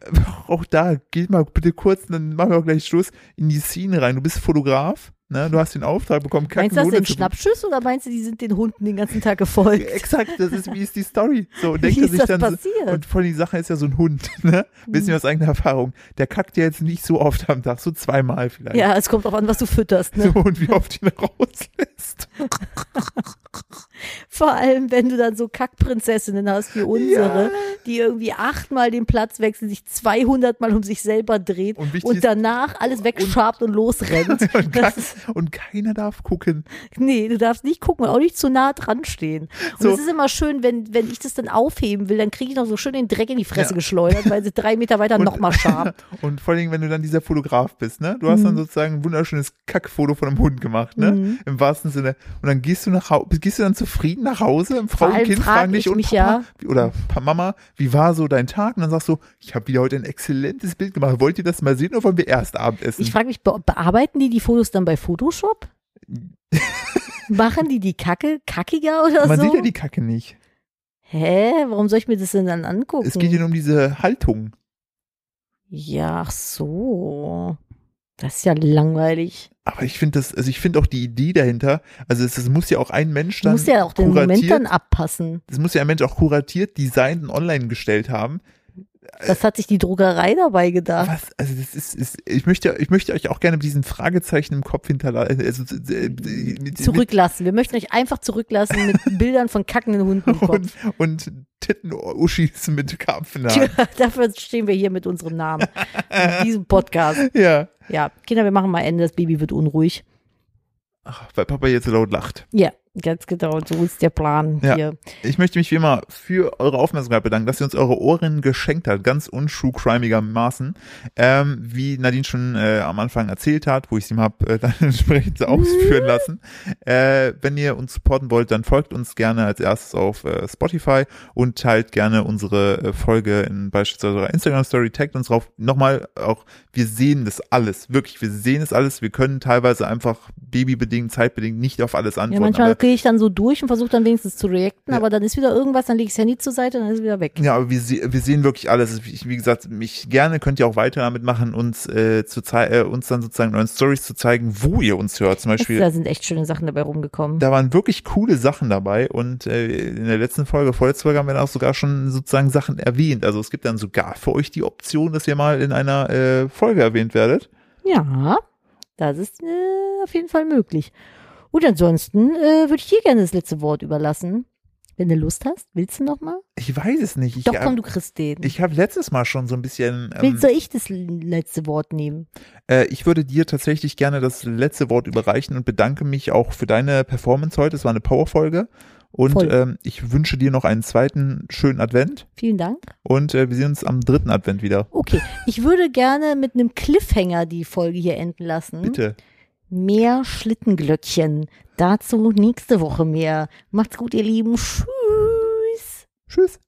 auch da, geht mal bitte kurz, dann machen wir auch gleich Schluss, in die Szene rein. Du bist Fotograf, ne? du hast den Auftrag bekommen, Meinst du das sind Schnappschüsse oder meinst du, die sind den Hunden den ganzen Tag gefolgt? Exakt, das ist, wie ist die Story? So, und Wie denkt er ist sich das dann passiert? So, und vor allem die Sache ist ja so ein Hund, ne? Wissen wir aus eigener Erfahrung. Der kackt ja jetzt nicht so oft am Tag, so zweimal vielleicht. Ja, es kommt auch an, was du fütterst. Ne? So, und wie oft ihn rauslässt. Vor allem, wenn du dann so Kackprinzessinnen hast wie unsere, Ja. die irgendwie achtmal den Platz wechseln, sich 200 Mal um sich selber dreht Und und, danach alles wegschabt und, losrennt. Und, kein, und keiner darf gucken. nee, du darfst nicht gucken, auch nicht zu nah dran stehen. Und So. es ist immer schön, wenn, wenn ich das dann aufheben will, dann kriege ich noch so schön den Dreck in die Fresse Ja. geschleudert, weil sie drei Meter weiter Und- nochmal scharf. Und vor allen Dingen, wenn du dann dieser Fotograf bist, ne? Du hast Mhm. dann sozusagen ein wunderschönes Kackfoto von einem Hund gemacht, ne? Mhm. Im wahrsten Sinne. Und dann gehst du nach Hause, gehst du dann zufrieden nach Hause? Frau und Kind frag fragen dich ich und mich Papa, ja- oder Mama, wie war so dein Tag? Und dann sagst du, ich habe wieder heute ein exzellentes Bild gemacht. Wollt ihr das mal sehen oder wollen wir erst Abendessen? Ich frage mich, be bearbeiten die die Fotos dann bei Photoshop? Machen die die Kacke kackiger oder Man so? sieht ja die Kacke nicht. Hä? Warum soll ich mir das denn dann angucken? Es geht hier nur um diese Haltung. Ja, ach so. Das ist ja langweilig. Aber ich finde das, also ich finde auch die Idee dahinter, also es, es muss ja auch ein Mensch dann musst ja auch den Moment dann abpassen. es muss ja ein Mensch auch kuratiert, designt und online gestellt haben. Das hat sich die Druckerei dabei gedacht. Was, also das ist, ist ich möchte, ich möchte euch auch gerne mit diesen Fragezeichen im Kopf hinterlassen. Also, äh, mit, mit, Zurücklassen. Wir möchten euch einfach zurücklassen mit Bildern von kackenden Hunden im Kopf. und, und Titten-Uschis mit Karpfen. Tja, dafür stehen wir hier mit unserem Namen. In diesem Podcast. Ja. Ja, Kinder, wir machen mal Ende. Das Baby wird unruhig. Ach, weil Papa jetzt so laut lacht. Ja, ganz genau. So ist der Plan Ja. hier. Ich möchte mich wie immer für eure Aufmerksamkeit bedanken, dass ihr uns eure Ohren geschenkt habt, ganz untrue-crimiger-Maßen. Ähm, wie Nadine schon äh, am Anfang erzählt hat, wo ich es ihm habe äh, dann entsprechend ausführen lassen. Äh, wenn ihr uns supporten wollt, dann folgt uns gerne als erstes auf äh, Spotify und teilt gerne unsere äh, Folge in beispielsweise eurer Instagram-Story, taggt uns drauf. Nochmal auch, wir sehen das alles, wirklich, wir sehen es alles. Wir können teilweise einfach babybedingt, zeitbedingt nicht auf alles Ja, antworten. aber- gehe ich dann so durch und versuche dann wenigstens zu reacten, Ja. aber dann ist wieder irgendwas, dann lege ich das Handy zur Seite und dann ist es wieder weg. Ja, aber wir, wir sehen wirklich alles. Ich, wie gesagt, mich gerne könnt ihr auch weiter damit machen, uns äh, zu äh, uns dann sozusagen in euren Stories zu zeigen, wo ihr uns hört. Zum Beispiel, da sind echt schöne Sachen dabei rumgekommen. da waren wirklich coole Sachen dabei und äh, in der letzten Folge, vorletzte Folge haben wir dann auch sogar schon sozusagen Sachen erwähnt. Also es gibt dann sogar für euch die Option, dass ihr mal in einer äh, Folge erwähnt werdet. Ja, das ist äh, auf jeden Fall möglich. Und ansonsten äh, würde ich dir gerne das letzte Wort überlassen. Wenn du Lust hast, willst du noch mal? Ich weiß es nicht. Ich, Doch, komm, du kriegst den. ich habe letztes Mal schon so ein bisschen. Ähm, Willst soll ich das letzte Wort nehmen? Äh, ich würde dir tatsächlich gerne das letzte Wort überreichen und bedanke mich auch für deine Performance heute. Es war eine Powerfolge. Und ähm, ich wünsche dir noch einen zweiten schönen Advent. Vielen Dank. Und äh, wir sehen uns am dritten Advent wieder. Okay, ich würde gerne mit einem Cliffhanger die Folge hier enden lassen. Bitte. Mehr Schlittenglöckchen. Dazu nächste Woche mehr. Macht's gut, ihr Lieben. Tschüss. Tschüss.